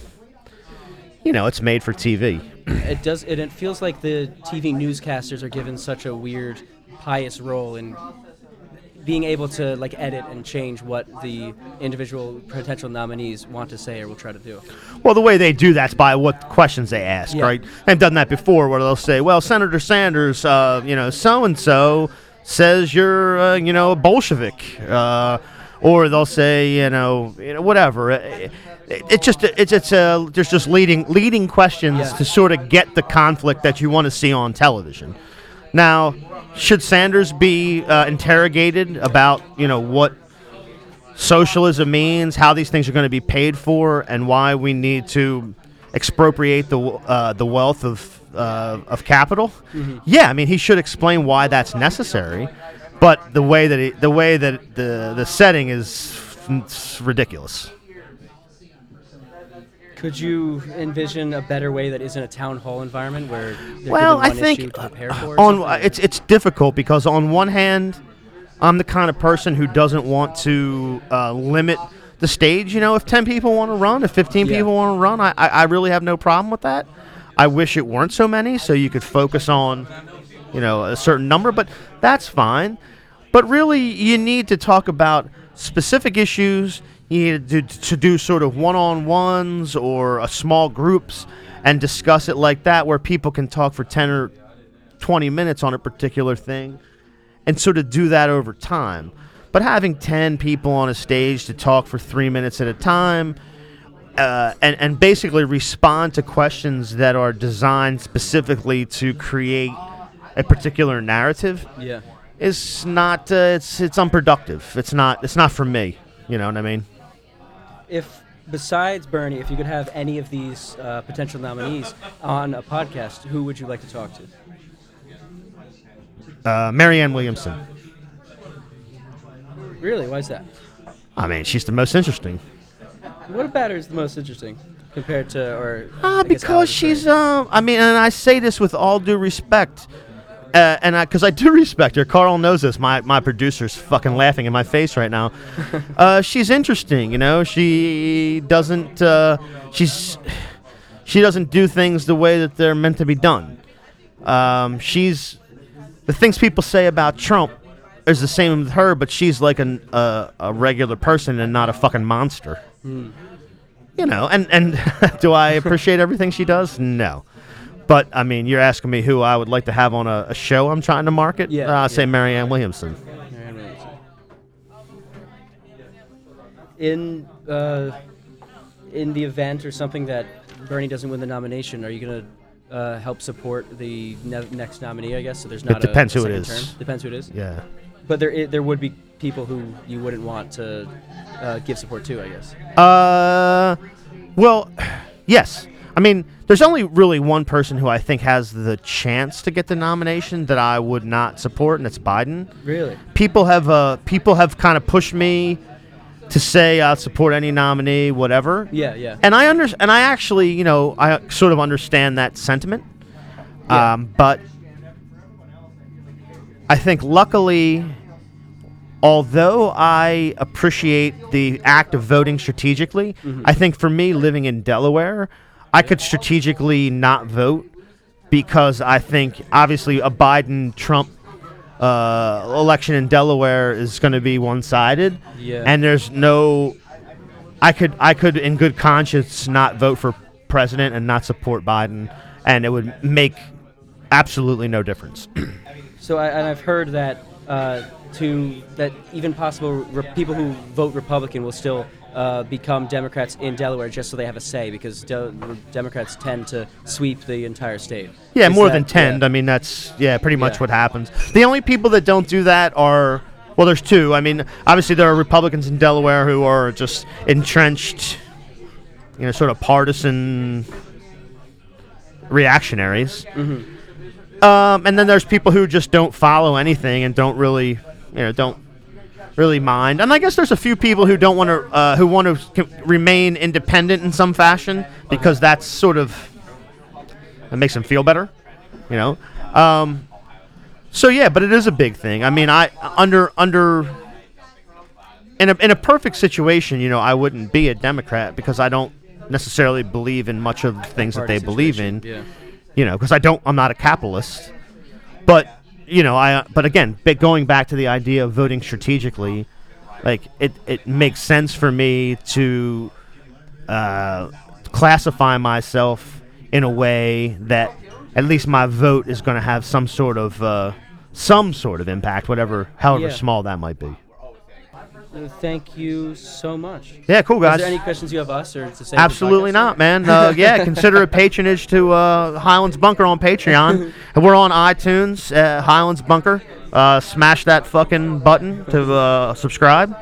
Speaker 1: you know, it's made for TV.
Speaker 6: it does it, it feels like the TV newscasters are given such a weird pious role in being able to like edit and change what the individual potential nominees want to say or will try to do.
Speaker 1: Well, the way they do that's by what questions they ask,
Speaker 6: Yeah.
Speaker 1: right? They've done that before, where they'll say, "Well, Senator Sanders, uh, you know, so and so says you're, uh, you know, a Bolshevik," uh, or they'll say, you know, you know, whatever. It, it, it just it's it's uh, there's just leading leading questions
Speaker 6: Yeah.
Speaker 1: to sort of get the conflict that you want to see on television. Now, should Sanders be uh, interrogated about, you know, what socialism means, how these things are going to be paid for, and why we need to expropriate the uh, the wealth of uh, of capital. Yeah, I mean he should explain why that's necessary, but the way that it, the way that the the setting is ridiculous.
Speaker 6: Could you envision a better way that isn't a town hall environment where
Speaker 1: Well, I think
Speaker 6: to prepare for? or
Speaker 1: on it's it's difficult because on one hand, I'm the kind of person who doesn't want to uh, limit the stage. You know, if ten people want to run, if fifteen
Speaker 6: Yeah.
Speaker 1: people want to run, I, I I really have no problem with that. I wish it weren't so many, so you could focus on, you know, a certain number. But that's fine. But really, you need to talk about specific issues. You need to do, to do sort of one-on-ones or uh, small groups and discuss it like that, where people can talk for ten or 20 minutes on a particular thing and sort of do that over time. But having 10 people on a stage to talk for three minutes at a time uh, and, and basically respond to questions that are designed specifically to create a particular narrative
Speaker 6: yeah.
Speaker 1: Is not uh, it's it's unproductive. It's not it's not for me. You know what I mean?
Speaker 6: If besides Bernie, if you could have any of these uh, potential nominees on a podcast, who would you like to talk to?
Speaker 1: Uh, Marianne Williamson.
Speaker 6: Really? Why is that?
Speaker 1: I mean, she's the most interesting.
Speaker 6: What about her is the most interesting compared to, or
Speaker 1: Uh, because she's, um, I mean, and I say this with all due respect, uh, and because I, do respect her. Carl knows this. My my producer's fucking laughing in my face right now. uh, she's interesting, you know. She doesn't. Uh, she's she doesn't do things the way that they're meant to be done. Um, she's the things people say about Trump is the same with her, but she's like an, a regular person and not a fucking monster. You know, and and do I appreciate everything she does? No. But I mean, you're asking me who I would like to have on a, a show I'm trying to market.
Speaker 6: Yeah,
Speaker 1: uh, I'd say. Marianne Williamson.
Speaker 6: Marianne Williamson. In uh, in the event or something that Bernie doesn't win the nomination, are you gonna uh, help support the ne- next nominee? I guess so. There's not. a-
Speaker 1: depends
Speaker 6: a
Speaker 1: who it is.
Speaker 6: Term. Depends who it is.
Speaker 1: Yeah.
Speaker 6: But there i- there would be people who you wouldn't want to uh, give support to. I guess.
Speaker 1: Uh, well, yes. I mean, there's only really one person who I think has the chance to get the nomination that I would not support, and it's Biden.
Speaker 6: Really.
Speaker 1: People have uh, people have kind of pushed me to say I'll support any nominee, whatever.
Speaker 6: Yeah. Yeah.
Speaker 1: And I under and I actually, you know, I sort of understand that sentiment.
Speaker 6: Yeah.
Speaker 1: Um, but I think luckily, although I appreciate the act of voting strategically, I think for me living in Delaware, I could strategically not vote because I think obviously a Biden Trump uh, election in Delaware is going to be one sided.
Speaker 6: Yeah.
Speaker 1: And there's no I could I could in good conscience not vote for president and not support Biden and it would make absolutely no difference.
Speaker 6: So I, and I've heard that uh, to that even possible re- people who vote Republican will still uh, become Democrats in Delaware just so they have a say because de- Democrats tend to sweep the entire state.
Speaker 1: Yeah,
Speaker 6: Is
Speaker 1: more
Speaker 6: that-
Speaker 1: than tend.
Speaker 6: yeah.
Speaker 1: I mean, that's yeah, pretty much
Speaker 6: Yeah.
Speaker 1: what happens. The only people that don't do that are well, there's two. I mean, obviously there are Republicans in Delaware who are just entrenched, you know, sort of partisan reactionaries.
Speaker 6: Mm-hmm.
Speaker 1: Um, and then there's people who just don't follow anything and don't really, you know, don't really mind. And I guess there's a few people who don't want to, uh, who want to c- remain independent in some fashion because that's sort of that makes them feel better, you know. Um, so yeah, but it is a big thing. I mean, I under under in a in a perfect situation, you know, I wouldn't be a Democrat because I don't necessarily believe in much of the things that they believe in
Speaker 6: Yeah.
Speaker 1: you know, because I don't, I'm not a capitalist. But you know, I, but again, but going back to the idea of voting strategically, like it, it makes sense for me to uh, classify myself in a way that at least my vote is going to have some sort of uh, some sort of impact, whatever, however
Speaker 6: Yeah.
Speaker 1: small that might be.
Speaker 6: Thank you so much.
Speaker 1: Yeah, cool
Speaker 6: Is
Speaker 1: guys.
Speaker 6: there any questions you have us or to the
Speaker 1: Absolutely not, man. Uh, yeah, consider a patronage to uh, Highlands Bunker on Patreon. and we're on iTunes, uh, Highlands Bunker. Uh, smash that fucking button to uh, subscribe.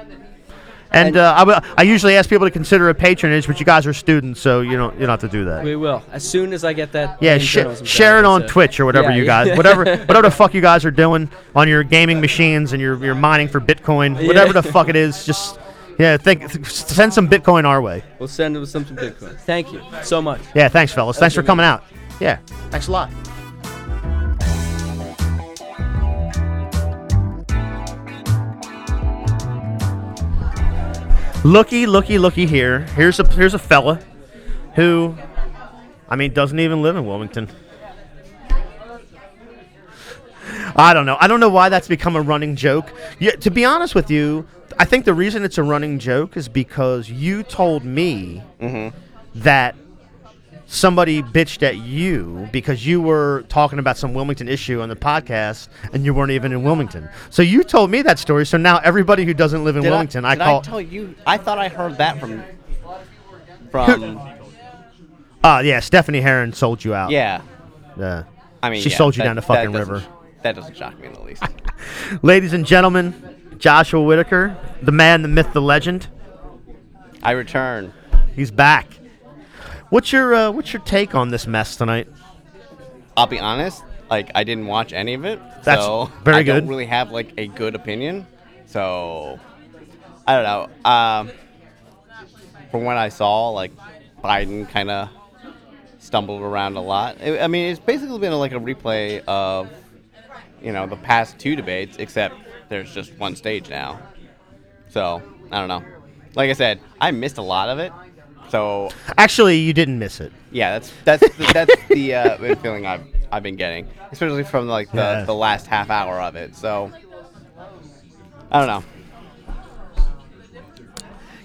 Speaker 1: And, uh, I, w- I usually ask people to consider a patronage, but you guys are students, so you don't you don't have to do that.
Speaker 6: We will as soon as I get that.
Speaker 1: yeah, sh- share it on
Speaker 6: so-
Speaker 1: Twitch or whatever
Speaker 6: Yeah,
Speaker 1: you guys, whatever whatever the fuck you guys are doing on your gaming machines and you're, you're mining for Bitcoin, whatever the fuck it is. Just yeah, think send some Bitcoin our way.
Speaker 6: We'll send them some Bitcoin. Thank you so much.
Speaker 1: Yeah, thanks, fellas. Thanks for coming out. Yeah, thanks a lot. Looky, looky, looky here. Here's a here's a fella who, I mean, doesn't even live in Wilmington. I don't know. I don't know why that's become a running joke. Yeah, to be honest with you, I think the reason it's a running joke is because you told me mm-hmm. that somebody bitched at you because you were talking about some Wilmington issue on the podcast and you weren't even in Wilmington. So you told me that story. So now everybody who doesn't live in
Speaker 7: Did
Speaker 1: Wilmington,
Speaker 7: I,
Speaker 1: I, call.
Speaker 7: I tell you? I thought I heard that from from
Speaker 1: Ah, yeah, Stephanie Heron sold you out.
Speaker 7: yeah.
Speaker 1: Yeah.
Speaker 7: I mean,
Speaker 1: She
Speaker 7: yeah,
Speaker 1: sold you
Speaker 7: that-
Speaker 1: down the fucking
Speaker 7: doesn't-
Speaker 1: river.
Speaker 7: That doesn't shock me in the least.
Speaker 1: Ladies and gentlemen, Joshua Whitaker, the man, the myth, the legend.
Speaker 7: I return.
Speaker 1: He's back. What's your uh, what's your take on this mess tonight?
Speaker 7: I'll be honest. Like I didn't watch any of it,
Speaker 1: That's
Speaker 7: so
Speaker 1: very
Speaker 7: I
Speaker 1: good.
Speaker 7: don't really have like a good opinion. So I don't know. Um, from what I saw, like Biden kind of stumbled around a lot. I I mean, it's basically been like a replay of you know the past two debates, except there's just one stage now. So I don't know. Like I said, I missed a lot of it. So
Speaker 1: Actually, you didn't miss it.
Speaker 7: yeah, that's that's the, that's the uh, feeling I've I've been getting, especially from like the,
Speaker 1: Yeah.
Speaker 7: the last half hour of it. So I don't know.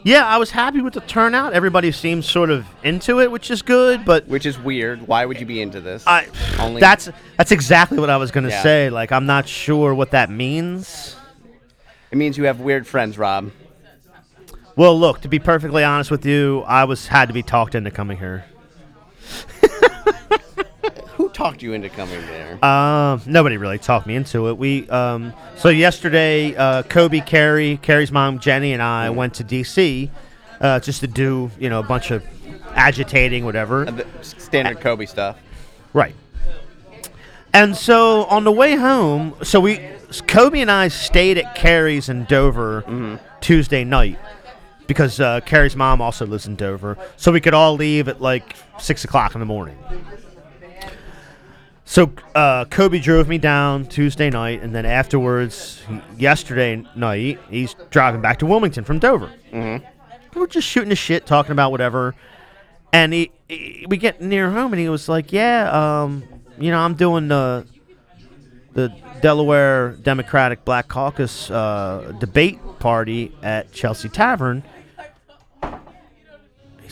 Speaker 1: Yeah, I was happy with the turnout. Everybody seems sort of into it, which is good. But
Speaker 7: Which is weird. Why would you be into this?
Speaker 1: I,
Speaker 7: Only-
Speaker 1: that's that's exactly what I was gonna
Speaker 7: Yeah.
Speaker 1: say. Like, I'm not sure what that means.
Speaker 7: it means you have weird friends, Rob.
Speaker 1: Well, look, to be perfectly honest with you, I was had to be talked into coming here.
Speaker 7: Who talked you into coming there?
Speaker 1: Um, nobody really talked me into it. We um, so yesterday, uh, Kobe, Kerri, Kerri's mom, Jenny, and I went to DC uh, just to do you know a bunch of agitating, whatever.
Speaker 7: Uh, the standard Kobe stuff.
Speaker 1: Right. And so on the way home, so we Kobe and I stayed at Kerri's in Dover Tuesday night because uh, Kerri's mom also lives in Dover, so we could all leave at like six o'clock in the morning. So uh, Kobe drove me down Tuesday night, and then afterwards, yesterday night, he's driving back to Wilmington from Dover. Mm-hmm. We're just shooting the shit, talking about whatever. And he, he- we get near home, and he was like, "Yeah, um, you know, I'm doing the the Delaware Democratic Black Caucus uh, debate party at Chelsea Tavern."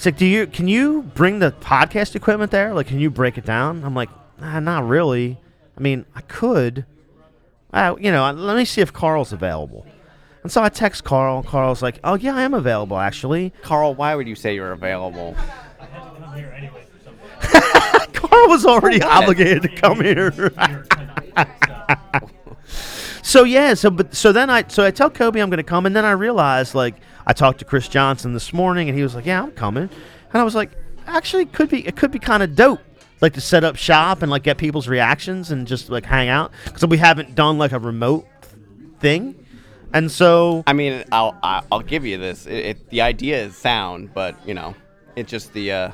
Speaker 1: He's like, "Do you can you bring the podcast equipment there? Like, can you break it down?" I'm like, nah, "Not really. I mean, I could." uh, you know, let me see if Carl's available. And so I text Carl. and Carl's like, oh yeah, I am available actually.
Speaker 7: Carl, why would you say you're available?
Speaker 5: I'm here anyway for something.
Speaker 1: Carl was already
Speaker 7: What?
Speaker 1: obligated to come here.
Speaker 5: So.
Speaker 1: Yeah, so but so then I so I tell Kobe I'm gonna come, and then I realized like I talked to Chris Johnson this morning, and he was like, "Yeah, I'm coming," and I was like, "Actually, could be it could be kind of dope, like to set up shop and like get people's reactions and just like hang out because we haven't done like a remote thing, and so
Speaker 7: I mean, I'll I'll I'll give you this. It, it, the idea is sound, but you know, it's just the uh,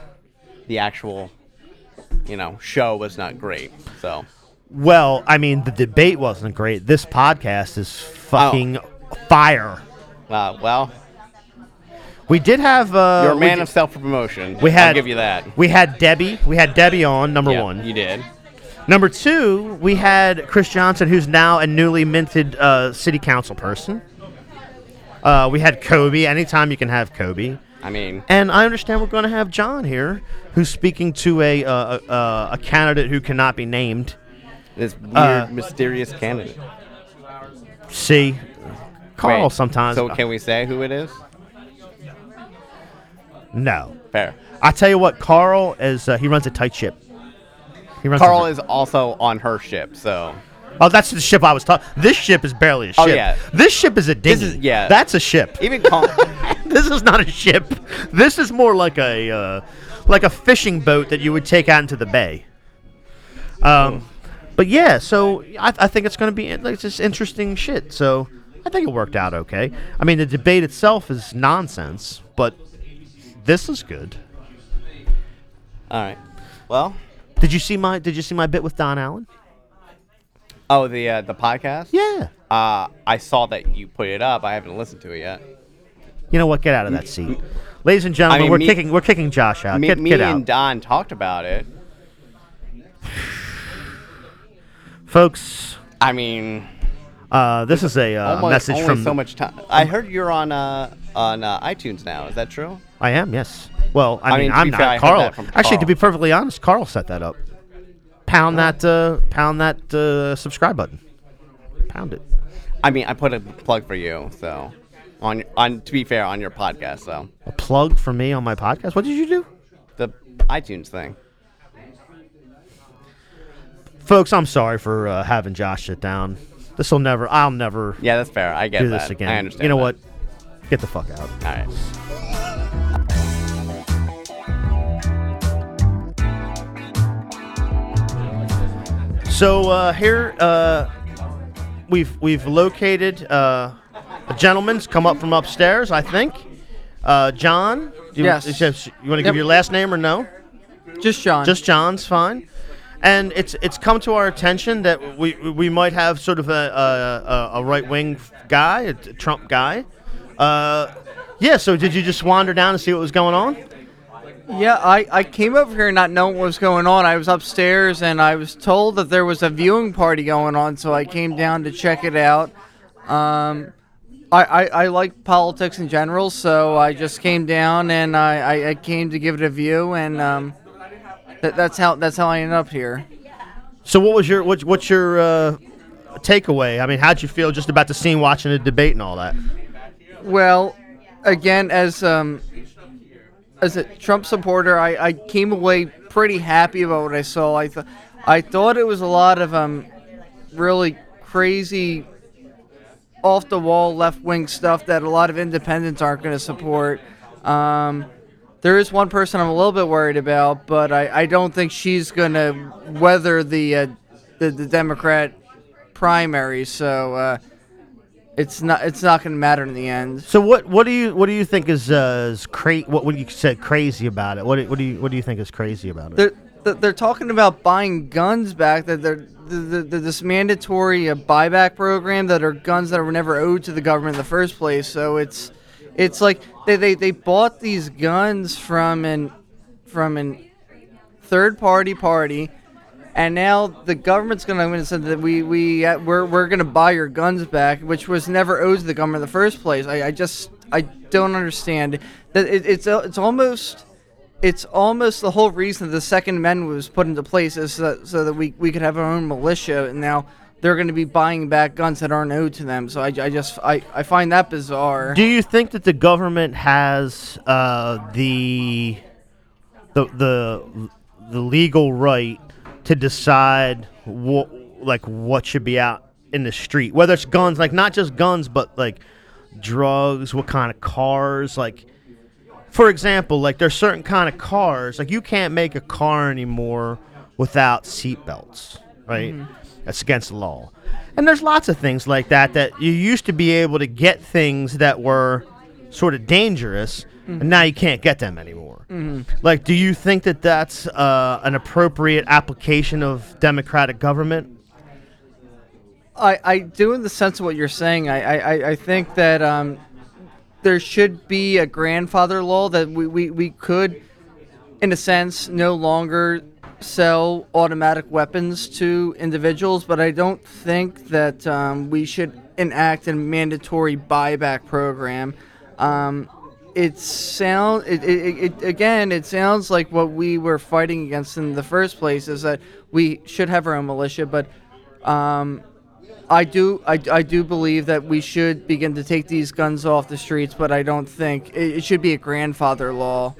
Speaker 7: the actual you know show was not great. So
Speaker 1: well, I mean the debate wasn't great. This podcast is fucking fire.
Speaker 7: uh, well,
Speaker 1: We did have uh,
Speaker 7: you're a man
Speaker 1: did-
Speaker 7: of self promotion.
Speaker 1: We had
Speaker 7: I'll give you that.
Speaker 1: We had Debbie. We had Debbie on number
Speaker 7: Yeah,
Speaker 1: one.
Speaker 7: you did.
Speaker 1: Number two, we had Chris Johnson, who's now a newly minted uh, city council person. Uh, we had Kobe. Anytime you can have Kobe.
Speaker 7: I mean,
Speaker 1: And I understand we're going to have John here, who's speaking to a uh, a, a, a candidate who cannot be named.
Speaker 7: This weird,
Speaker 1: Uh,
Speaker 7: mysterious candidate.
Speaker 1: See, Carl
Speaker 7: Wait,
Speaker 1: sometimes.
Speaker 7: So can we say who it is?
Speaker 1: no.
Speaker 7: Fair.
Speaker 1: I tell you what, Carl is. Uh, he runs a tight ship. He runs.
Speaker 7: Carl is also on her ship, so
Speaker 1: Oh, that's the ship I was talking. This ship is barely a ship.
Speaker 7: Oh, yeah.
Speaker 1: This ship is a dinghy.
Speaker 7: is- yeah.
Speaker 1: That's a ship.
Speaker 7: even Carl.
Speaker 1: this is not a ship. This is more like a uh, like a fishing boat that you would take out into the bay. Um, but yeah, so I, I think it's going to be like just interesting shit. So I think it worked out okay. I mean, the debate itself is nonsense, but this is good.
Speaker 7: All right. Well,
Speaker 1: Did you see my Did you see my bit with Don Allen?
Speaker 7: oh the uh, the podcast.
Speaker 1: Yeah.
Speaker 7: Uh, I saw that you put it up. I haven't listened to it yet.
Speaker 1: You know what? Get out of that seat, ladies and gentlemen.
Speaker 7: I mean,
Speaker 1: we're
Speaker 7: me-
Speaker 1: kicking We're kicking Josh out.
Speaker 7: me
Speaker 1: get
Speaker 7: me
Speaker 1: get
Speaker 7: and
Speaker 1: out,
Speaker 7: Don talked about it.
Speaker 1: Folks.
Speaker 7: I mean,
Speaker 1: Uh, this is a uh,
Speaker 7: almost
Speaker 1: message from
Speaker 7: so much time. I heard you're on uh, on uh, iTunes now. Is that true?
Speaker 1: I am, yes. Well, I,
Speaker 7: I
Speaker 1: mean,
Speaker 7: mean,
Speaker 1: I'm not.
Speaker 7: fair,
Speaker 1: Carl. Actually, to be perfectly honest, Carl set that up. Pound that, uh, pound that uh, subscribe button. Pound it.
Speaker 7: I mean, I put a plug for you. So, on on to be fair, on your podcast. So
Speaker 1: A plug for me on my podcast. What did you do,
Speaker 7: the iTunes thing.
Speaker 1: Folks? I'm sorry for uh, having Josh sit down. This will never. I'll never
Speaker 7: Yeah, that's fair. I get
Speaker 1: do
Speaker 7: that.
Speaker 1: this again.
Speaker 7: I understand.
Speaker 1: You know
Speaker 7: that.
Speaker 1: what? Get the fuck out.
Speaker 7: All right.
Speaker 1: So uh, here uh, we've we've located uh, a gentleman's come up from upstairs. I think. Uh, John. Do you,
Speaker 8: Yes.
Speaker 1: is You want to give
Speaker 8: Yep.
Speaker 1: your last name or no?
Speaker 8: Just John.
Speaker 1: Just John's fine. And it's it's come to our attention that we we might have sort of a a, a right wing guy, a Trump guy. Uh, yeah. So did you just wander down and see what was going on?
Speaker 8: yeah, I, I came over here not knowing what was going on. I was upstairs and I was told that there was a viewing party going on, so I came down to check it out. Um, I, I, I like politics in general, so I just came down and I, I, I came to give it a view, and um, that, that's how that's how I ended up here.
Speaker 1: So what was your what, what's your uh, takeaway? I mean, how'd you feel just about the scene, watching the debate and all that?
Speaker 8: Well, again, as um, as a Trump supporter, I, I came away pretty happy about what I saw. I th- I thought it was a lot of um, really crazy, off the wall left wing stuff that a lot of independents aren't going to support. Um, there is one person I'm a little bit worried about, but I, I don't think she's going to weather the, uh, the the Democrat primary. So. Uh, it's not. It's not going to matter in the end.
Speaker 1: So what what do you what do you think is uh, is cra- what when you said crazy about it? What do, what do you what do you think is crazy about it?
Speaker 8: They're they're- they're talking about buying guns back. That they're the, the, the, this mandatory uh, buyback program that are guns that were never owed to the government in the first place. So it's it's like they, they, they bought these guns from an from an third party party, and now the government's going to come in and say that we we uh, we're we're going to buy your guns back, which was never owed to the government in the first place. I, I just I don't understand that it, it's uh, it's almost it's almost the whole reason the Second Amendment was put into place is so that, so that we, we could have our own militia. And now they're going to be buying back guns that aren't owed to them. So I, I just I, I find that bizarre.
Speaker 1: Do you think that the government has uh, the the the the legal right to decide what like what should be out in the street, whether it's guns, like not just guns, but like drugs, what kind of cars, like. For example, like there's certain kind of cars, like you can't make a car anymore without seatbelts, right? That's against the law. And there's lots of things like that that you used to be able to get things that were sort of dangerous, and now you can't get them anymore. Like, do you think that that's uh, an appropriate application of democratic government?
Speaker 8: I, I do in the sense of what you're saying. I, I, I- I think that um, there should be a grandfather law that we, we, we could, in a sense, no longer sell automatic weapons to individuals, but I don't think that um, we should enact a mandatory buyback program. Um, it sound it, it, it, it again it sounds like what we were fighting against in the first place is that we should have our own militia but um, I do I, I do believe that we should begin to take these guns off the streets but I don't think it, it should be a grandfather law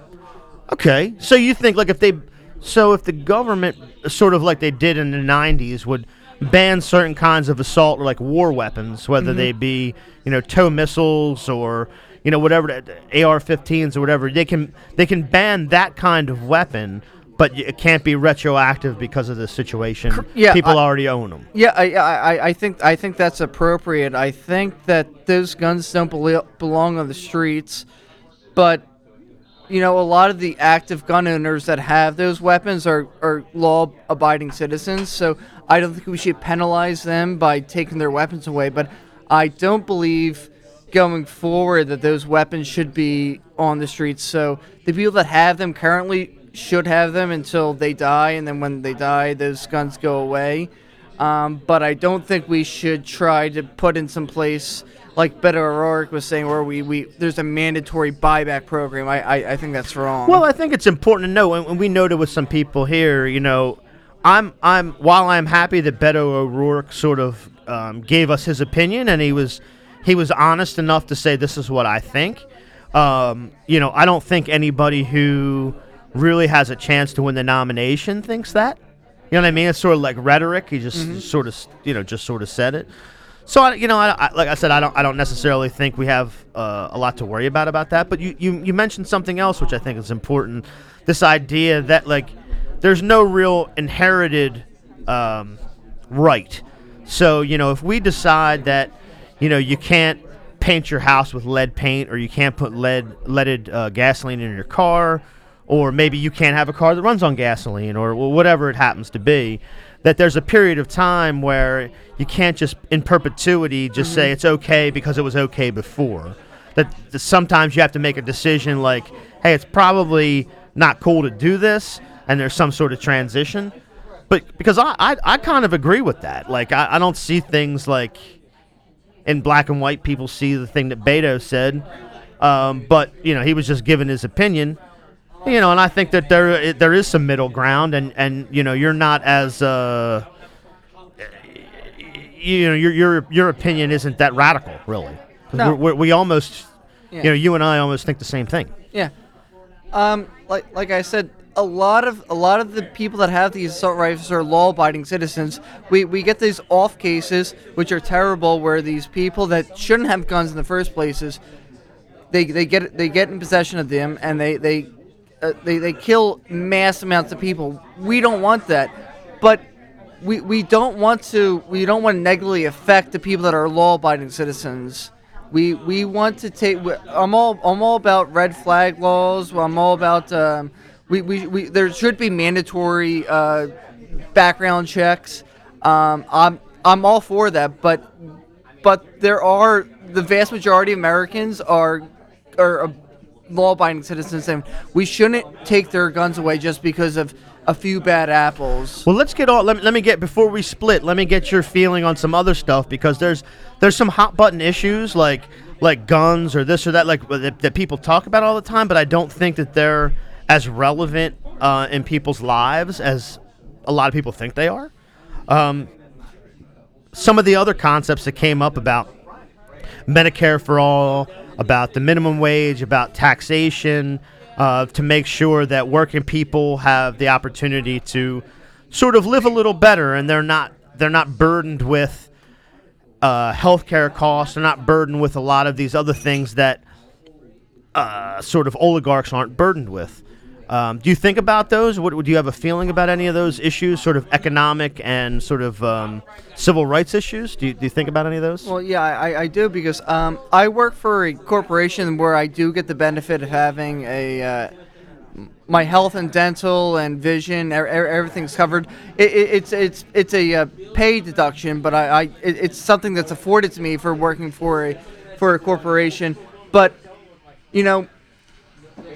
Speaker 1: Okay, so you think like if they, so if the government, sort of like they did in the '90s, would ban certain kinds of assault or like war weapons, whether they mm-hmm. be you know tow missiles or you know whatever AR-15s or whatever, they can they can ban that kind of weapon, but it can't be retroactive because of the situation.
Speaker 8: yeah,
Speaker 1: people
Speaker 8: I-
Speaker 1: already own them.
Speaker 8: Yeah, I, I, I- think I think that's appropriate. I think that those guns don't belo- belong on the streets, but you know, a lot of the active gun owners that have those weapons are, are law-abiding citizens. So I don't think we should penalize them by taking their weapons away. But I don't believe going forward that those weapons should be on the streets. So the people that have them currently should have them until they die, and then when they die, those guns go away. Um, but I don't think we should try to put in some place like Beto O'Rourke was saying, where we, we there's a mandatory buyback program. I, I, I think that's wrong.
Speaker 1: Well, I think it's important to know, and and we noted with some people here. You know, I'm I'm while I'm happy that Beto O'Rourke sort of um, gave us his opinion, and he was he was honest enough to say this is what I think. Um, you know, I don't think anybody who really has a chance to win the nomination thinks that. You know what I mean? It's sort of like rhetoric. He just sort of, you know, just sort of said it. So I, you know, I, I, like I said, I don't, I don't necessarily think we have uh, a lot to worry about about that. But you, you, you mentioned something else which I think is important. This idea that like there's no real inherited um, right. So you know, if we decide that you know you can't paint your house with lead paint, or you can't put lead leaded uh, gasoline in your car, or maybe you can't have a car that runs on gasoline, or whatever it happens to be. That there's a period of time where you can't just in perpetuity just say it's okay because it was okay before. That, that sometimes you have to make a decision like, hey, it's probably not cool to do this, and there's some sort of transition. But because I, I, I kind of agree with that. Like I, I don't see things like in black and white. People see the thing that Beto said, um, but you know he was just giving his opinion. You know, and I think that there there is some middle ground, and, and you know you're not as uh, you know your your your opinion isn't that radical, really.
Speaker 8: No.
Speaker 1: We're, we're, we almost,
Speaker 8: Yeah.
Speaker 1: you know, you and I almost think the same thing.
Speaker 8: Yeah. Um, like like I said, a lot of a lot of the people that have these assault rifles are law-abiding citizens. We we get these off cases, which are terrible, where these people that shouldn't have guns in the first places, they they get they get in possession of them and they they uh, they they kill mass amounts of people. We don't want that, but. We, we don't want to we don't want to negatively affect the people that are law-abiding citizens. We we want to take. I'm all I'm all about red flag laws. I'm all about. Um, we, we, we there should be mandatory uh, background checks. Um, I'm I'm all for that, but but there are the vast majority of Americans are are law-abiding citizens, and we shouldn't take their guns away just because of a few bad apples.
Speaker 1: Well, let's get all. Let me, let me get before we split. Let me get your feeling on some other stuff because there's there's some hot button issues like like guns or this or that like that, that people talk about all the time, but I don't think that they're as relevant uh, in people's lives as a lot of people think they are. Um, some of the other concepts that came up about Medicare for all, about the minimum wage, about taxation, uh, to make sure that working people have the opportunity to sort of live a little better, and they're not they're not burdened with uh, healthcare costs. They're not burdened with a lot of these other things that uh, sort of oligarchs aren't burdened with. Um, do you think about those? What, do you have a feeling about any of those issues, sort of economic and sort of um, civil rights issues? Do you, do you think about any of those?
Speaker 8: Well, yeah, I, I do because um, I work for a corporation where I do get the benefit of having a uh, my health and dental and vision, er, er, everything's covered. It, it, it's it's it's a uh, pay deduction, but I, I it, it's something that's afforded to me for working for a for a corporation. But you know,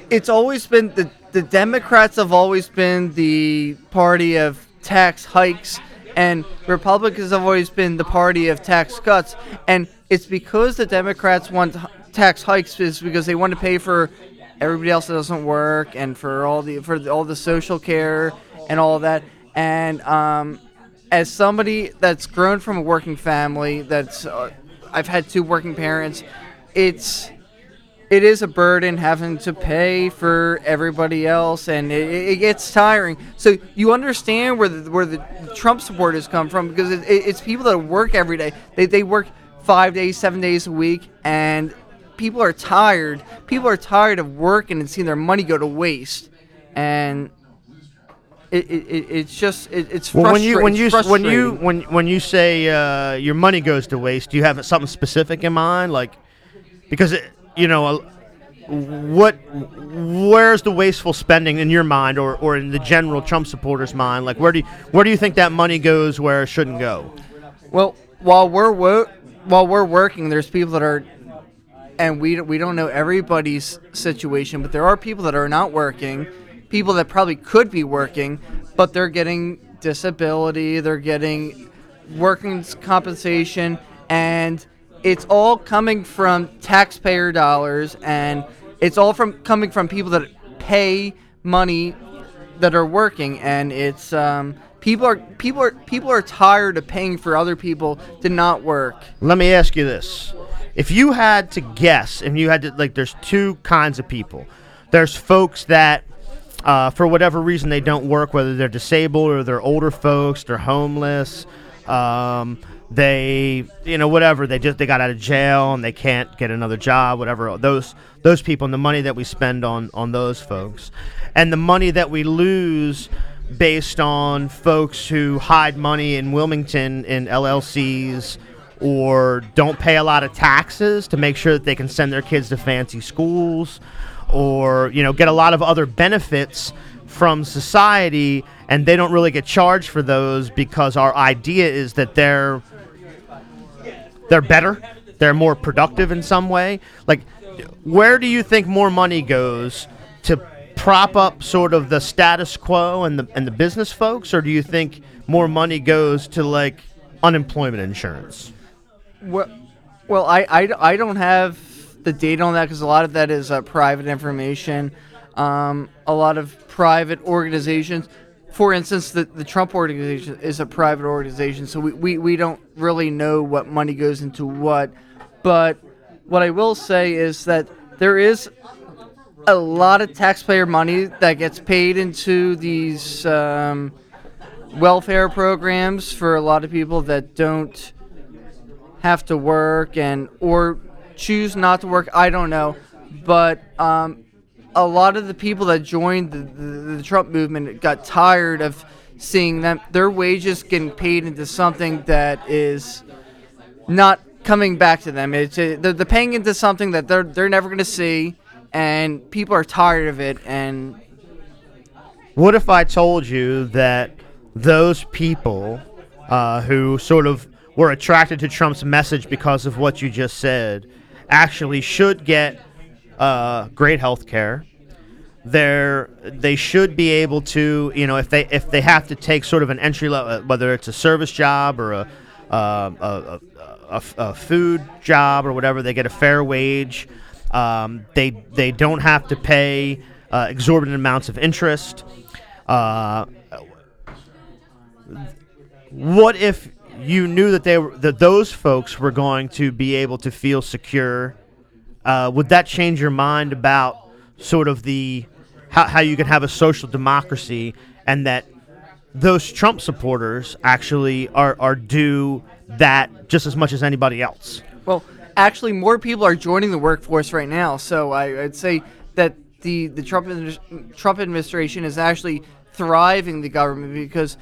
Speaker 8: it's always been the the Democrats have always been the party of tax hikes, and Republicans have always been the party of tax cuts. And it's because the Democrats want tax hikes is because they want to pay for everybody else that doesn't work and for all the for the, all the social care and all that. And um, as somebody that's grown from a working family, that's uh, I've had two working parents, it's it is a burden having to pay for everybody else, and it, it gets tiring. So you understand where the where the Trump supporters come from because it, it, it's people that work every day. They they work five days, seven days a week, and people are tired. People are tired of working and seeing their money go to waste, and. It, it, it, it's just it, it's
Speaker 1: Well, when you when you when you when when you say uh, your money goes to waste, do you have something specific in mind? Like, because it, you know, what where's the wasteful spending in your mind, or, or in the general Trump supporters' mind? Like, where do you, where do you think that money goes where it shouldn't go?
Speaker 8: Well, while we're wo- while we're working, there's people that are, and we we don't know everybody's situation, but there are people that are not working, people that probably could be working, but they're getting disability, they're getting working compensation, and it's all coming from taxpayer dollars, and it's all from coming from people that pay money that are working, and it's um, people are people are people are tired of paying for other people to not work.
Speaker 1: Let me ask you this: If you had to guess, and you had to like, there's two kinds of people. There's folks that, uh, for whatever reason, they don't work, whether they're disabled or they're older folks, they're homeless. Um, they, you know, whatever. They just they got out of jail and they can't get another job. Whatever. Those those people and the money that we spend on on those folks, and the money that we lose based on folks who hide money in Wilmington in LLCs or don't pay a lot of taxes to make sure that they can send their kids to fancy schools or you know get a lot of other benefits from society and they don't really get charged for those because our idea is that they're they're better. They're more productive in some way. Like where do you think more money goes? To prop up sort of the status quo and the and the business folks or do you think more money goes to like unemployment insurance?
Speaker 8: Well, well, I, I, I don't have the data on that because a lot of that is uh, private information. Um, a lot of private organizations, for instance, the, the Trump organization is a private organization, so we, we, we don't really know what money goes into what. But what I will say is that there is a lot of taxpayer money that gets paid into these um, welfare programs for a lot of people that don't have to work and or choose not to work. I don't know, but um, a lot of the people that joined the, the, the Trump movement got tired of seeing them their wages getting paid into something that is not coming back to them. It's uh, they're, they're paying into something that they're they're never going to see, and people are tired of it. And
Speaker 1: What if I told you that those people uh, who sort of were attracted to Trump's message because of what you just said actually should get uh, great health care? They're, they should be able to, you know, if they if they have to take sort of an entry level, whether it's a service job or a, uh, a, a, a, a food job or whatever, they get a fair wage. Um, they they don't have to pay uh, exorbitant amounts of interest. Uh, what if you knew that they were that those folks were going to be able to feel secure, uh, would that change your mind about sort of the how, how you can have a social democracy and that those Trump supporters actually are, are due that just as much as anybody else?
Speaker 8: Well, actually, more people are joining the workforce right now. So I, I'd say that the the Trump Trump administration is actually thriving the government because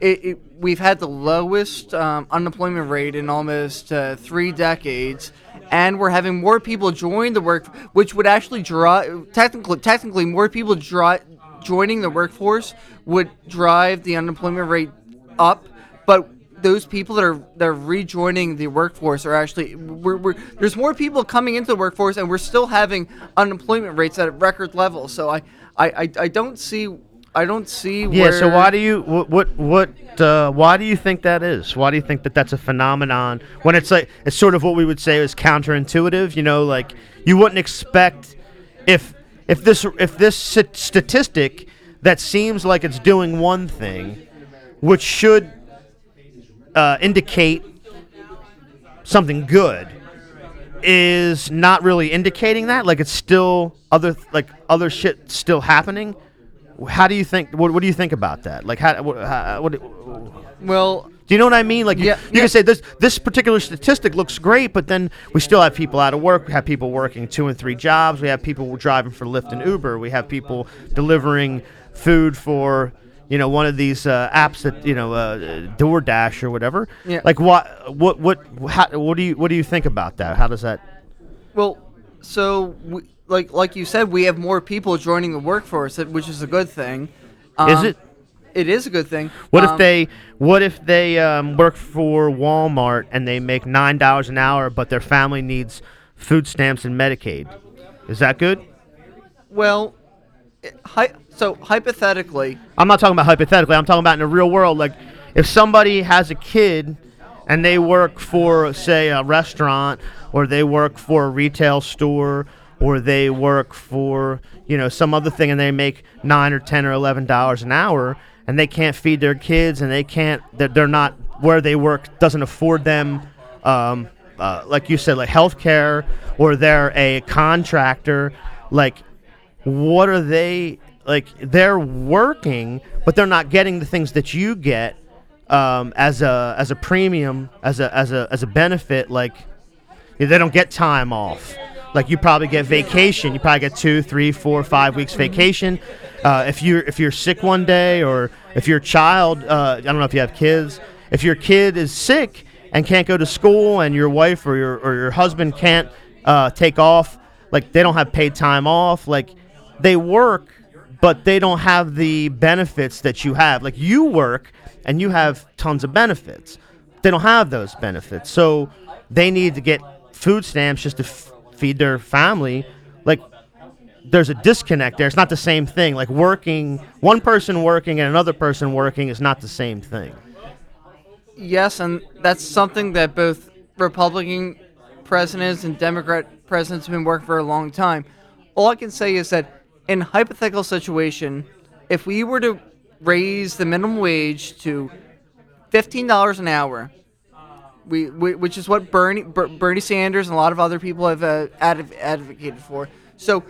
Speaker 8: it, it, we've had the lowest um, unemployment rate in almost uh, three decades, and we're having more people join the work, which would actually drive technically technically more people dri- joining the workforce would drive the unemployment rate up, but those people that are that are rejoining the workforce are actually we're, we're, there's more people coming into the workforce and we're still having unemployment rates at a record levels. So I, I, I don't see I don't see
Speaker 1: Yeah. So why do you what what, what uh, why do you think that is? Why do you think that that's a phenomenon when it's like it's sort of what we would say is counterintuitive? You know, like you wouldn't expect if if this if this statistic that seems like it's doing one thing, which should uh, indicate something good, is not really indicating that. Like it's still other like other shit still happening. How do you think? What, what do you think about that? Like how? What, how what, do you know what I mean? Like you- you,
Speaker 8: yeah.
Speaker 1: can say this this particular statistic looks great, but then we still have people out of work. We have people working two and three jobs. We have people driving for Lyft and Uber. We have people delivering food for you know one of these uh, apps that you know uh, DoorDash or whatever.
Speaker 8: Yeah.
Speaker 1: Like what what what how, what do you what do you think about that? How does that?
Speaker 8: Well, so we, like like you said, we have more people joining the workforce, which is a good thing.
Speaker 1: Is
Speaker 8: Um,
Speaker 1: it?
Speaker 8: It is a good thing.
Speaker 1: What
Speaker 8: Um,
Speaker 1: if they what if they um, work for Walmart and they make nine dollars an hour, but their family needs food stamps and Medicaid? Is that good?
Speaker 8: Well, hy- so hypothetically,
Speaker 1: I'm not talking about hypothetically. I'm talking about in the real world. Like, if somebody has a kid and they work for, say, a restaurant, or they work for a retail store, or they work for, you know, some other thing, and they make nine or ten or eleven dollars an hour, and they can't feed their kids, and they can't, they're, they're not where they work doesn't afford them. Um, uh, like you said, like health care, or they're a contractor, like what are they like they're working but they're not getting the things that you get um, as a as a premium as a as a as a benefit like they don't get time off like you probably get vacation. You probably get two three four five weeks vacation. Uh, if you're if you're sick one day or if your child uh, i don't know if you have kids if your kid is sick and can't go to school and your wife or your or your husband can't uh, take off like they don't have paid time off like they work but they don't have the benefits that you have. Like you work and you have tons of benefits. They don't have those benefits. So they need to get food stamps just to f- feed their family like there's a disconnect there. It's not the same thing. Like working one person working and another person working is not the same thing.
Speaker 8: Yes, and that's something that both Republican presidents and Democrat presidents have been working for a long time. All I can say is that in hypothetical situation, if we were to raise the minimum wage to fifteen dollars an hour, we, we which is what Bernie Bernie Sanders and a lot of other people have uh, advocated for. So,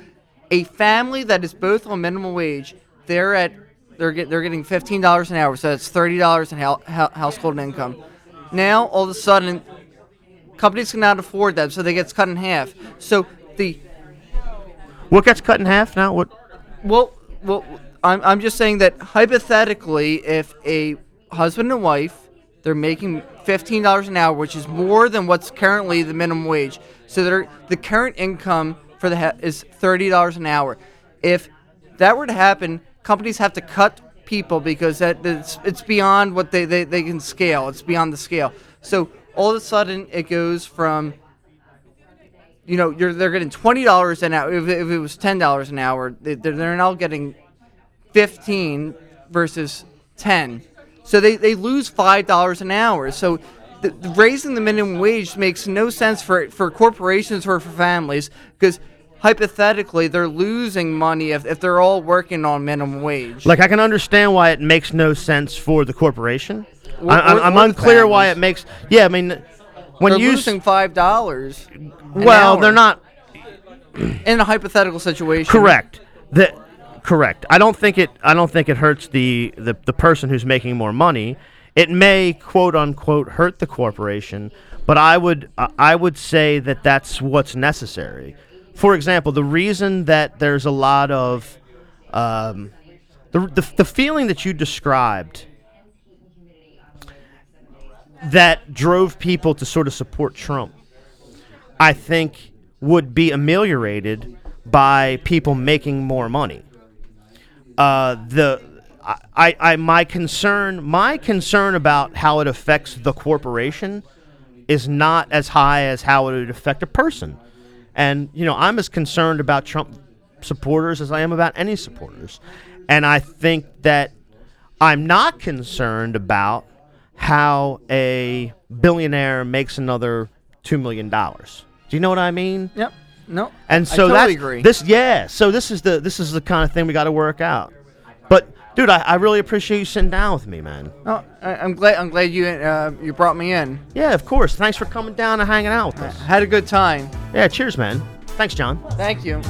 Speaker 8: a family that is both on minimum wage, they're at they're get, they're getting fifteen dollars an hour, so that's thirty dollars in hou- hou- household income. Now, all of a sudden, companies cannot afford that, so they gets cut in half. So the
Speaker 1: what gets cut in half now what
Speaker 8: well, well, I'm, I'm just saying that hypothetically, if a husband and wife, they're making fifteen dollars an hour, which is more than what's currently the minimum wage. So the current income for the is thirty dollars an hour. If that were to happen, companies have to cut people because that it's, it's beyond what they, they, they can scale. It's beyond the scale. So all of a sudden, it goes from you know, they're getting twenty dollars an hour. If, if it was ten dollars an hour, they, they're, they're now getting fifteen versus ten. So they, they lose five dollars an hour. So the, raising the minimum wage makes no sense for for corporations or for families because hypothetically they're losing money if, if they're all working on minimum wage.
Speaker 1: like i can understand why it makes no sense for the corporation
Speaker 8: Or-
Speaker 1: I, I'm,
Speaker 8: or-
Speaker 1: I'm
Speaker 8: or
Speaker 1: unclear why it makes. Yeah, I mean, when
Speaker 8: They're
Speaker 1: you
Speaker 8: losing five dollars.
Speaker 1: well, they're not
Speaker 8: in a hypothetical situation.
Speaker 1: correct. The correct. I don't think it. I don't think it hurts the, the the person who's making more money. It may quote unquote hurt the corporation, but I would I- I would say that that's what's necessary. For example, the reason that there's a lot of um, the, the the feeling that you described that drove people to sort of support Trump, I think would be ameliorated by people making more money. Uh, the I, I, my concern my concern about how it affects the corporation is not as high as how it would affect a person. And you know, I'm as concerned about Trump supporters as I am about any supporters. And I think that I'm not concerned about how a billionaire makes another two million dollars. Do you know what I mean?
Speaker 8: Yep. No.
Speaker 1: And
Speaker 8: I
Speaker 1: so
Speaker 8: totally
Speaker 1: that's
Speaker 8: agree.
Speaker 1: this. Yeah. So this is the this is the kind of thing we got to work out. But dude, I, I really appreciate you sitting down with me, man.
Speaker 8: Oh, I, I'm glad. I'm glad you uh, you brought me in.
Speaker 1: Yeah, of course. Thanks for coming down and hanging out with us.
Speaker 8: Had a good time.
Speaker 1: Yeah. Cheers, man. Thanks, John.
Speaker 8: Thank you.